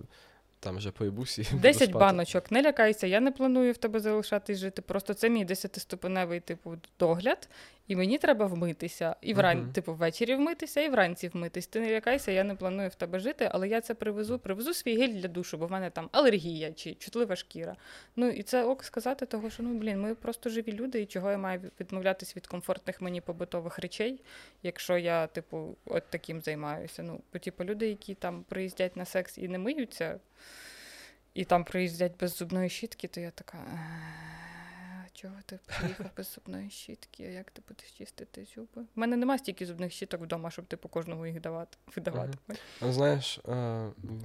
там вже поїбусь і [laughs] Десять баночок. Не лякайся, я не планую в тебе залишатись жити. Просто це мій десятиступеневий типу догляд, і мені треба вмитися. І вран... uh-huh. типу, ввечері вмитися, і вранці вмитись. Ти не лякайся, я не планую в тебе жити, але я це привезу, привезу свій гель для душу, бо в мене там алергія чи чутлива шкіра. Ну і це ок сказати, того що ну блін, ми просто живі люди, і чого я маю відмовлятись від комфортних мені побутових речей, якщо я, типу, от таким займаюся. Ну, бо типу, люди, які там приїздять на секс і не миються і там приїздять без зубної щітки, то я така. Чого ти приїхав без зубної щітки? А як ти будеш чистити зуби? У мене немає стільки зубних щіток вдома, щоб ти по кожному їх давати, видавати. Ага. Знаєш,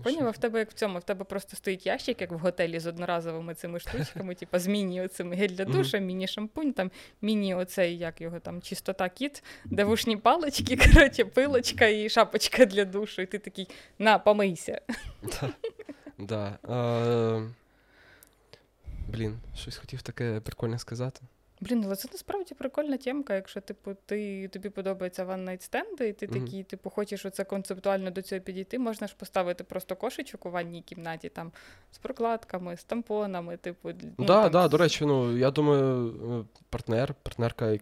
Поняла, в тебе як в цьому, в тебе просто стоїть ящик, як в готелі з одноразовими цими штучками, [laughs] типу з міні-оцими гель для душа, міні-шампунь, там міні-оцей, як його там, чистота кіт, де вушні палички, [laughs] коротше, пилочка і шапочка для душу. І ти такий на, помийся. Да. А, Блін, щось хотів таке прикольне сказати. Блін, але це насправді прикольна тємка, якщо типу, ти, тобі подобається one night стенди, і ти mm-hmm. такий, типу, хочеш оце концептуально до цього підійти, можна ж поставити просто кошечок у ванній кімнаті там з прокладками, з тампонами, типу. Ну, да, да, до речі, ну я думаю, е, партнер, партнерка,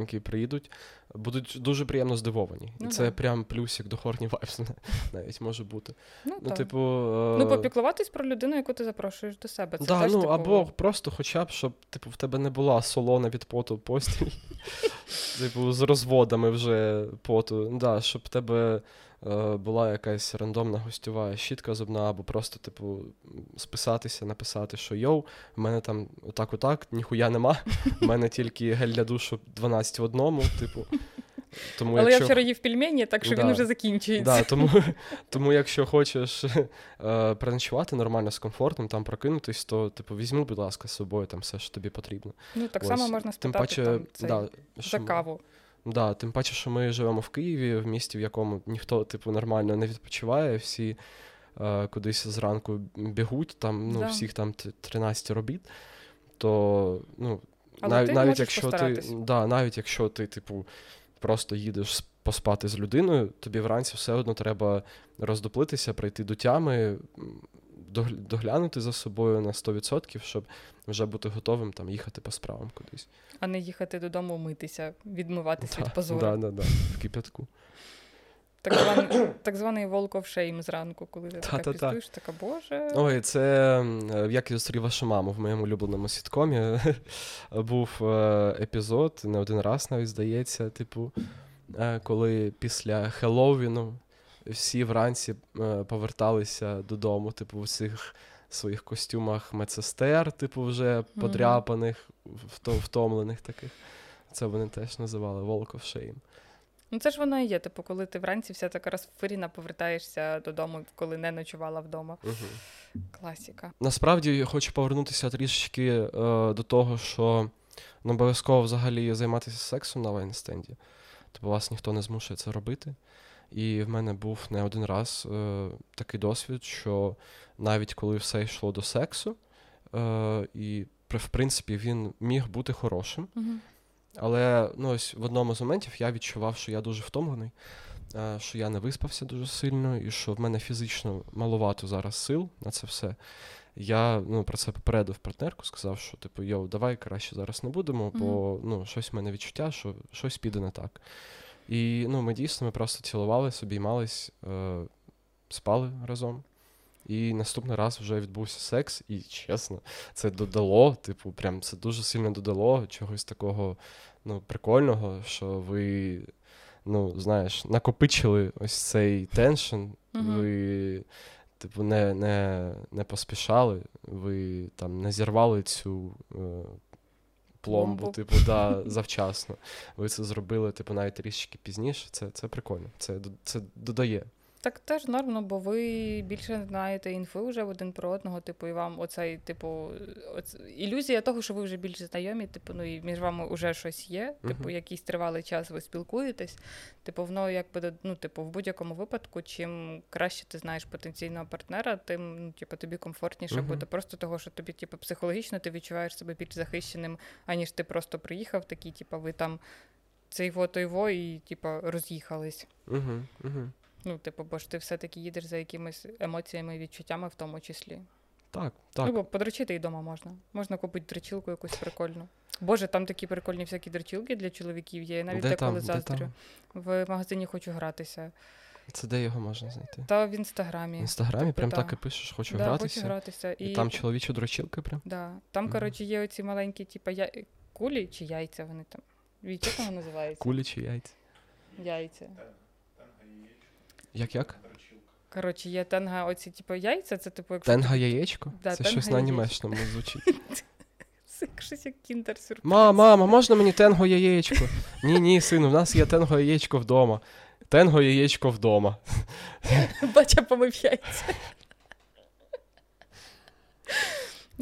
які приїдуть, будуть дуже приємно здивовані. Ну, І це да. прям плюсик до Хорні Вайвс [laughs] навіть може бути. Ну, ну типу, е... ну, попіклуватись про людину, яку ти запрошуєш до себе. Це да, теж ну, типу... Або просто хоча б, щоб типу, в тебе не була солона від поту постіль, [laughs] типу, з розводами вже поту. Да, Щоб тебе Е, була якась рандомна гостьова щітка зубна, або просто, типу, списатися, написати, що йоу, в мене там отак-отак, ніхуя нема. В мене тільки гель для душу 12 в одному, типу. Тому, Але якщо... я вчора їв пельмені, так що да. він вже закінчується. Да, Тому, тому якщо хочеш е, переночувати нормально з комфортом, там прокинутись, то типу, візьми, будь ласка, з собою там все, що тобі потрібно. Ну, так Ось. само можна спитати Тим паче, там, цей, да, за каву. Да, Тим паче, що ми живемо в Києві, в місті, в якому ніхто, типу, нормально не відпочиває, всі е, кудись зранку бігуть, там, ну, да. всіх там 13 робіт, то ну, нав, навіть якщо ти, да, навіть якщо ти, типу, просто їдеш поспати з людиною, тобі вранці все одно треба роздоплитися, прийти до тями, доглянути за собою на 100%, щоб вже бути готовим там їхати по справам кудись. А не їхати додому митися, відмиватися від позору. Так, да, да, в кипятку. Так званий так званий волк of shame зранку, коли ти така піздуєш, така боже. Ой, це як я зустрів вашу маму в моєму улюбленому сіткомі. [laughs] Був е, епізод, не один раз навіть здається, типу, е, коли після Хеллоуіну всі вранці е, поверталися додому, типу, в цих своїх костюмах медсестер, типу, вже подряпаних, втомлених таких. Це вони теж називали Walk of Shame. Ну, це ж воно і є. Типу, коли ти вранці вся така розфиріна повертаєшся додому, коли не ночувала вдома. Угу. Класіка. Насправді я хочу повернутися трішечки е, до того, що не обов'язково взагалі займатися сексом на вайнстенді. Тобто вас ніхто не змушує це робити. І в мене був не один раз е, такий досвід, що навіть коли все йшло до сексу, е, і в принципі він міг бути хорошим. Але ну, ось в одному з моментів я відчував, що я дуже втомлений, е, що я не виспався дуже сильно, і що в мене фізично маловато зараз сил на це все. Я ну, про це попередив партнерку, сказав, що типу, йоу, давай краще зараз не будемо, бо ну, щось в мене відчуття, що щось піде не так. І ну, ми дійсно ми просто цілувались, обіймались, е, спали разом. І наступний раз вже відбувся секс, і чесно, це додало, типу, прям це дуже сильно додало чогось такого ну, прикольного, що ви, ну, знаєш, накопичили ось цей теншн, ви, типу, не не, не поспішали, ви там не зірвали цю. Е, пломбу, Пломбу. типу, да, [laughs] завчасно. Ви це зробили, типу, навіть трішечки пізніше. Це це прикольно. Це це додає Так теж нормально, бо ви більше знаєте інфи вже один про одного, типу, і вам оцей, типу, оц... ілюзія того, що ви вже більш знайомі, типу, ну і між вами вже щось є, типу, uh-huh. якийсь тривалий час ви спілкуєтесь. Типу, воно якби ну, типу, в будь-якому випадку, чим краще ти знаєш потенційного партнера, тим ну, типу, тобі комфортніше uh-huh. буде. Просто того, що тобі, типу, психологічно ти відчуваєш себе більш захищеним, аніж ти просто приїхав, такий, типу, ви там цей во той во, і типу, роз'їхались. Uh-huh. Uh-huh. Ну, типу, бо ж ти все-таки їдеш за якимись емоціями і відчуттями, в тому числі. Так, так. Ну, бо подрочити і вдома можна. Можна купити дрочилку якусь прикольну. Боже, там такі прикольні всякі дрочилки для чоловіків є. Я навіть деколи заздрю. В магазині хочу гратися. Це де його можна знайти? Та в інстаграмі. В інстаграмі тобто, прям та. так і пишеш, хочу да, гратися. Хочу гратися. І, і там чоловічі дрочилки прям. Да. Там, mm коротше, є оці маленькі, типу, я... кулі чи яйця вони там. Від чого називається? Кулі чи яйця? Яйця. Як як? Коротше, є Tenga, оці, типу, яйця, це типу, як. Tenga яєчко? Да, це щось на німечному звучить. [laughs] Це щось як кіндер сюрприз. Ма, мама, можна мені тенго яєчко? Ні, ні, сину, в нас є тенго яєчко вдома. Тенго яєчко вдома. Бача помив яйця.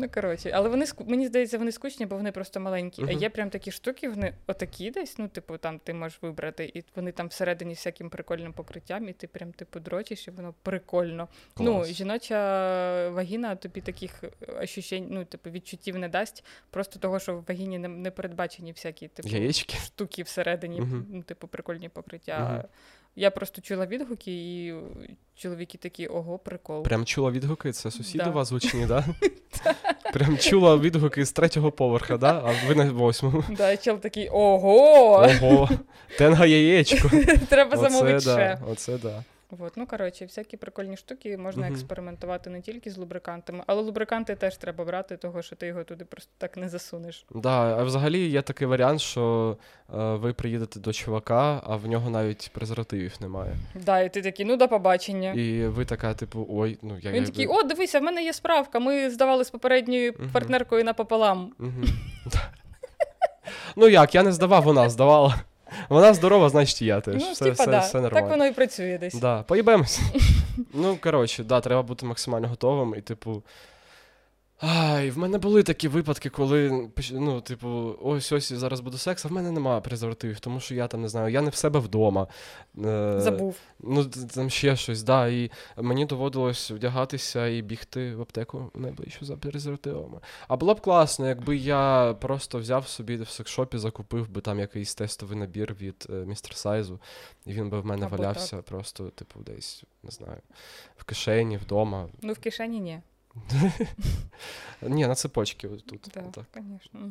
Ну, коротше, але вони мені здається, вони скучні, бо вони просто маленькі. Uh-huh. А є прям такі штуки, вони отакі десь. Ну, типу, там ти можеш вибрати, і вони там всередині всяким прикольним покриттям, і ти прям типу дрочиш, і воно прикольно. Ну, Клас. Ну, жіноча вагіна тобі таких ощущень, ну, типу, відчуттів не дасть, просто того, що в вагіні не, не передбачені всякі типу, Яєчки? штуки всередині, uh-huh. ну, типу, прикольні покриття. Uh-huh. Я просто чула відгуки, і чоловіки такі, ого, прикол. Прям чула відгуки, це сусіди да. у вас гучні, да? [laughs] Прям чула відгуки з третього поверха, да? а ви на восьмому. Да, чел такий ого! Ого! Тенга яєчко. [laughs] Треба замовити ще. Оце да. От, ну коротше, всякі прикольні штуки можна uh-huh. експериментувати не тільки з лубрикантами, але лубриканти теж треба брати, того що ти його туди просто так не засунеш. Да, а взагалі є такий варіант, що е, ви приїдете до чувака, а в нього навіть презервативів немає. Да, і ти такий, ну до побачення. І ви така, типу, ой, ну я Він такий, о, дивися, в мене є справка. Ми здавали з попередньою uh-huh. партнеркою напополам. Uh-huh. [laughs] Ну як, я не здавав, вона здавала. Вона здорова, значить я теж. Ну, все, типа, все, да. все нормально. Так воно і працює десь. Да, Поїбемось. [laughs] ну, коротше, да, треба бути максимально готовим і, типу. Ай, в мене були такі випадки, коли ну, типу, ось ось зараз буду секс, а в мене немає презервативів, тому що я там не знаю, я не в себе вдома. Е, Забув. Ну, там ще щось, да. І мені доводилось вдягатися і бігти в аптеку найближчу за презервативами. А було б класно, якби я просто взяв собі в секшопі, закупив би там якийсь тестовий набір від е, містер Сайзу, і він би в мене Або валявся так. просто, типу, десь, не знаю, в кишені, вдома. Ну, в кишені ні. [laughs] Ні, на цепочки тут. Так, звісно.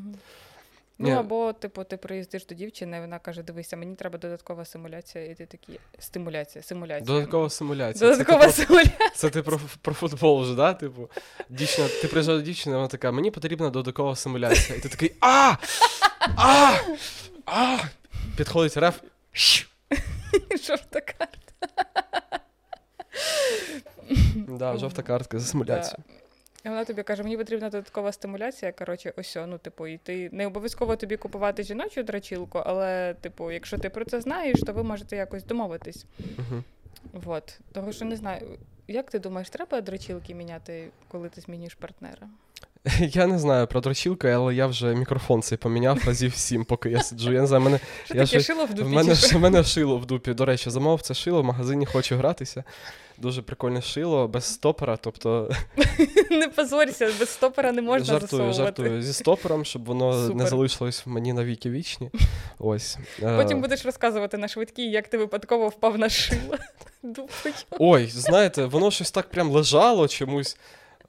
Ну, або, типу, ти приїздиш до дівчини, вона каже: дивися, мені треба додаткова симуляція, і ти такий стимуляція, симуляція. Додаткова симуляція. Додаткова це симуляція. Це ти про про футбол вже, да? Типу, дівчина, ти приїжджав до дівчини, вона така, мені потрібна додаткова симуляція. І ти такий А! А! А! Підходить реф. [laughs] Жовта карта. Да, жовта картка за симуляцію. І вона тобі каже, мені потрібна додаткова стимуляція. Коротше, ось, ну, типу, і ти не обов'язково тобі купувати жіночу драчілку, але, типу, якщо ти про це знаєш, то ви можете якось домовитись. Uh-huh. Вот. Того, що не знаю, як ти думаєш, треба драчілки міняти, коли ти змінюєш партнера? [laughs] Я не знаю про дрочілку, але я вже мікрофон цей поміняв разів сім, поки я сиджу. Я не знаю, мене я таке шило в дупі? В мене, в мене шило в дупі. До речі, замовив це шило, в магазині хочу гратися. Дуже прикольне шило, без стопора, тобто. [laughs] Не позорься, без стопора не можна жартую, засовувати. Жартую зі стопером, щоб воно Супер. не залишилось в мені на віки вічні. [laughs] Ось. Потім е. будеш розказувати на швидкій, як ти випадково впав на шило. [laughs] Ой, знаєте, воно щось так прям лежало чомусь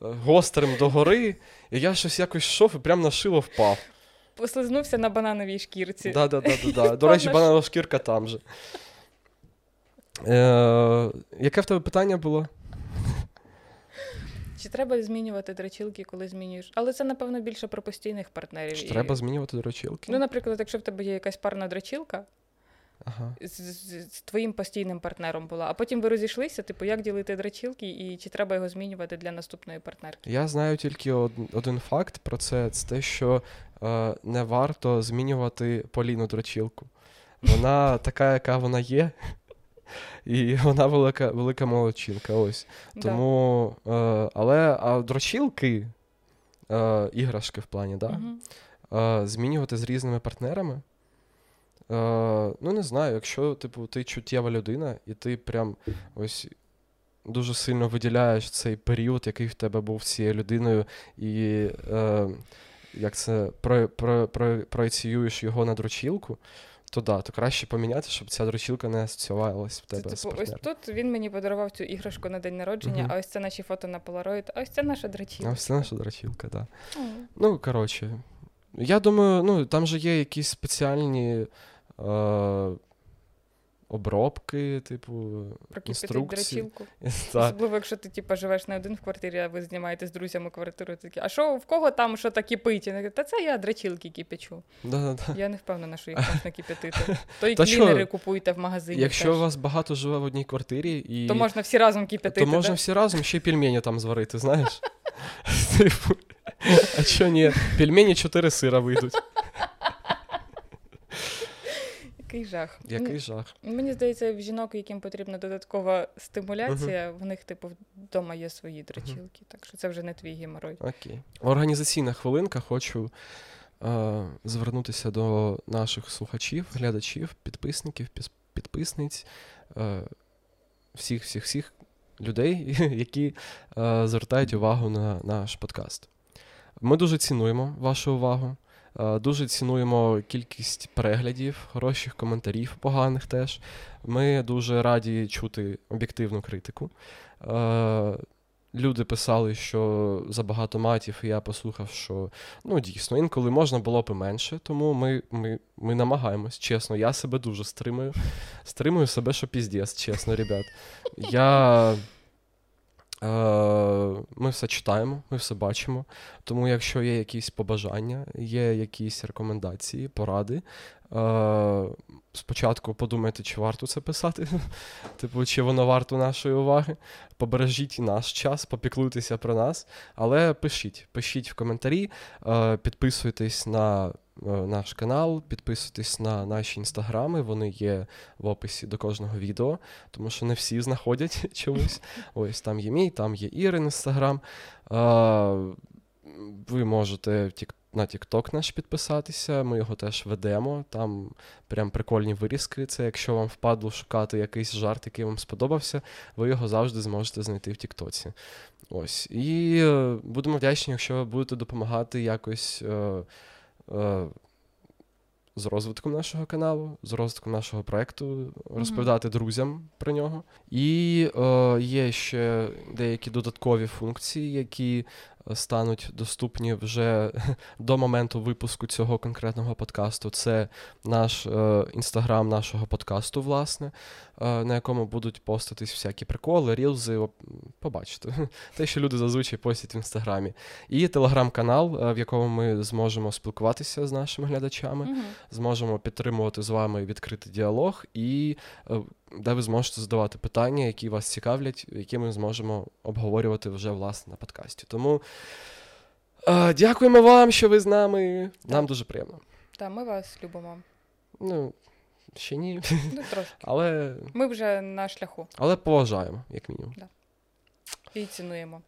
е, гострим догори, і я щось якось йшов і прям на шило впав. Послизнувся на банановій шкірці. Да, да, да, да, да. До речі, бананова шкірка там же. Е, Яке в тебе питання було? Чи треба змінювати дрочілки, коли змінюєш? Але це, напевно, більше про постійних партнерів. Чи треба змінювати дрочілки? Ну, наприклад, якщо в тебе є якась парна дрочілка, ага. з, з, з твоїм постійним партнером була, а потім ви розійшлися, типу, як ділити дрочілки і чи треба його змінювати для наступної партнерки? Я знаю тільки од, один факт про це: це те, що е, не варто змінювати Поліну дрочілку. Вона [laughs] така, яка вона є. І [laughs] вона велика велика молодчинка. ось. Тому, е, Але а дрочілки, е, іграшки в плані, да? Угу. Е, змінювати з різними партнерами. Е, Ну, не знаю, якщо типу, ти чуттєва людина, і ти прям ось дуже сильно виділяєш цей період, який в тебе був з цією людиною, і е, як це про, про, про, проєціюєш його на дрочілку, то да, то краще поміняти, щоб ця дрочілка не асоціювалася в тебе. Це, з типу, Ось тут він мені подарував цю іграшку на день народження, uh-huh. а ось це наші фото на Polaroid, а ось це наша дрочілка. А ось це наша дрочілка, так. Да. Uh-huh. Ну, коротше, я думаю, ну там же є якісь спеціальні. Е- обробки, типу, інструкції. [laughs] Особливо, якщо ти типу, живеш не один в квартирі, а ви знімаєте з друзями квартиру, такі, а що в кого там що так кипить? Та це я драчілки кипячу. Да-да-да. Я не впевнена, що їх можна кипятити. То і клінери купуйте в магазині. Якщо у вас багато живе в одній квартирі, і... то можна всі разом кипятити. То можна всі разом ще й пельмені там зварити, знаєш? [laughs] Типу, а що ні? Пельмені чотири сира вийдуть. Який жах. Який жах. Мені здається, в жінок, яким потрібна додаткова стимуляція, uh-huh. в них, типу, вдома є свої дрочілки. Uh-huh. Так що це вже не твій геморой. Окей. Організаційна хвилинка. Хочу е- звернутися до наших слухачів, глядачів, підписників, підписниць, е- всіх, всіх, всіх людей, [laughs] які е- звертають увагу на наш подкаст. Ми дуже цінуємо вашу увагу. Е, дуже цінуємо кількість переглядів, хороших коментарів, поганих теж. Ми дуже раді чути об'єктивну критику. Е, люди писали, що забагато матів, і я послухав, що ну дійсно інколи можна було б менше, тому ми ми, ми намагаємось, чесно. Я себе дуже стримую. Стримую себе, що піздець, чесно, ребят. Я ми все читаємо, ми все бачимо. Тому, якщо є якісь побажання, є якісь рекомендації, поради. Е, спочатку подумайте, чи варто це писати, [laughs] типу, чи воно варто нашої уваги. Побережіть наш час, попіклуйтеся про нас, але пишіть, пишіть в коментарі, е, підписуйтесь на Е, наш канал, підписуйтесь на наші інстаграми, вони є в описі до кожного відео, тому що не всі знаходять [laughs] чомусь. Ось там є мій, там є Ірин інстаграм. Ви можете на TikTok наш підписатися, ми його теж ведемо. Там прям прикольні вирізки. Це якщо вам впадло шукати якийсь жарт, який вам сподобався, ви його завжди зможете знайти в Тіктоці. Ось. І е, будемо вдячні, якщо ви будете допомагати якось. Е, з розвитком нашого каналу, з розвитком нашого проекту, розповідати mm-hmm. друзям про нього. І е, є ще деякі додаткові функції, які стануть доступні вже [laughs] до моменту випуску цього конкретного подкасту. Це наш інстаграм е, нашого подкасту, власне, е, на якому будуть постатись всякі приколи, рілзи. Побачите, [laughs] те, що люди зазвичай постять в інстаграмі. І телеграм-канал, е, в якому ми зможемо спілкуватися з нашими глядачами, mm-hmm. зможемо підтримувати з вами відкритий діалог і де ви зможете задавати питання, які вас цікавлять, які ми зможемо обговорювати вже власне на подкасті. Тому е, дякуємо вам, що ви з нами. Нам дуже приємно. Так, ми вас любимо. Ну, ще ні. Ну, трошки. Але... Ми вже на шляху. Але поважаємо, як мінімум. Да. І цінуємо.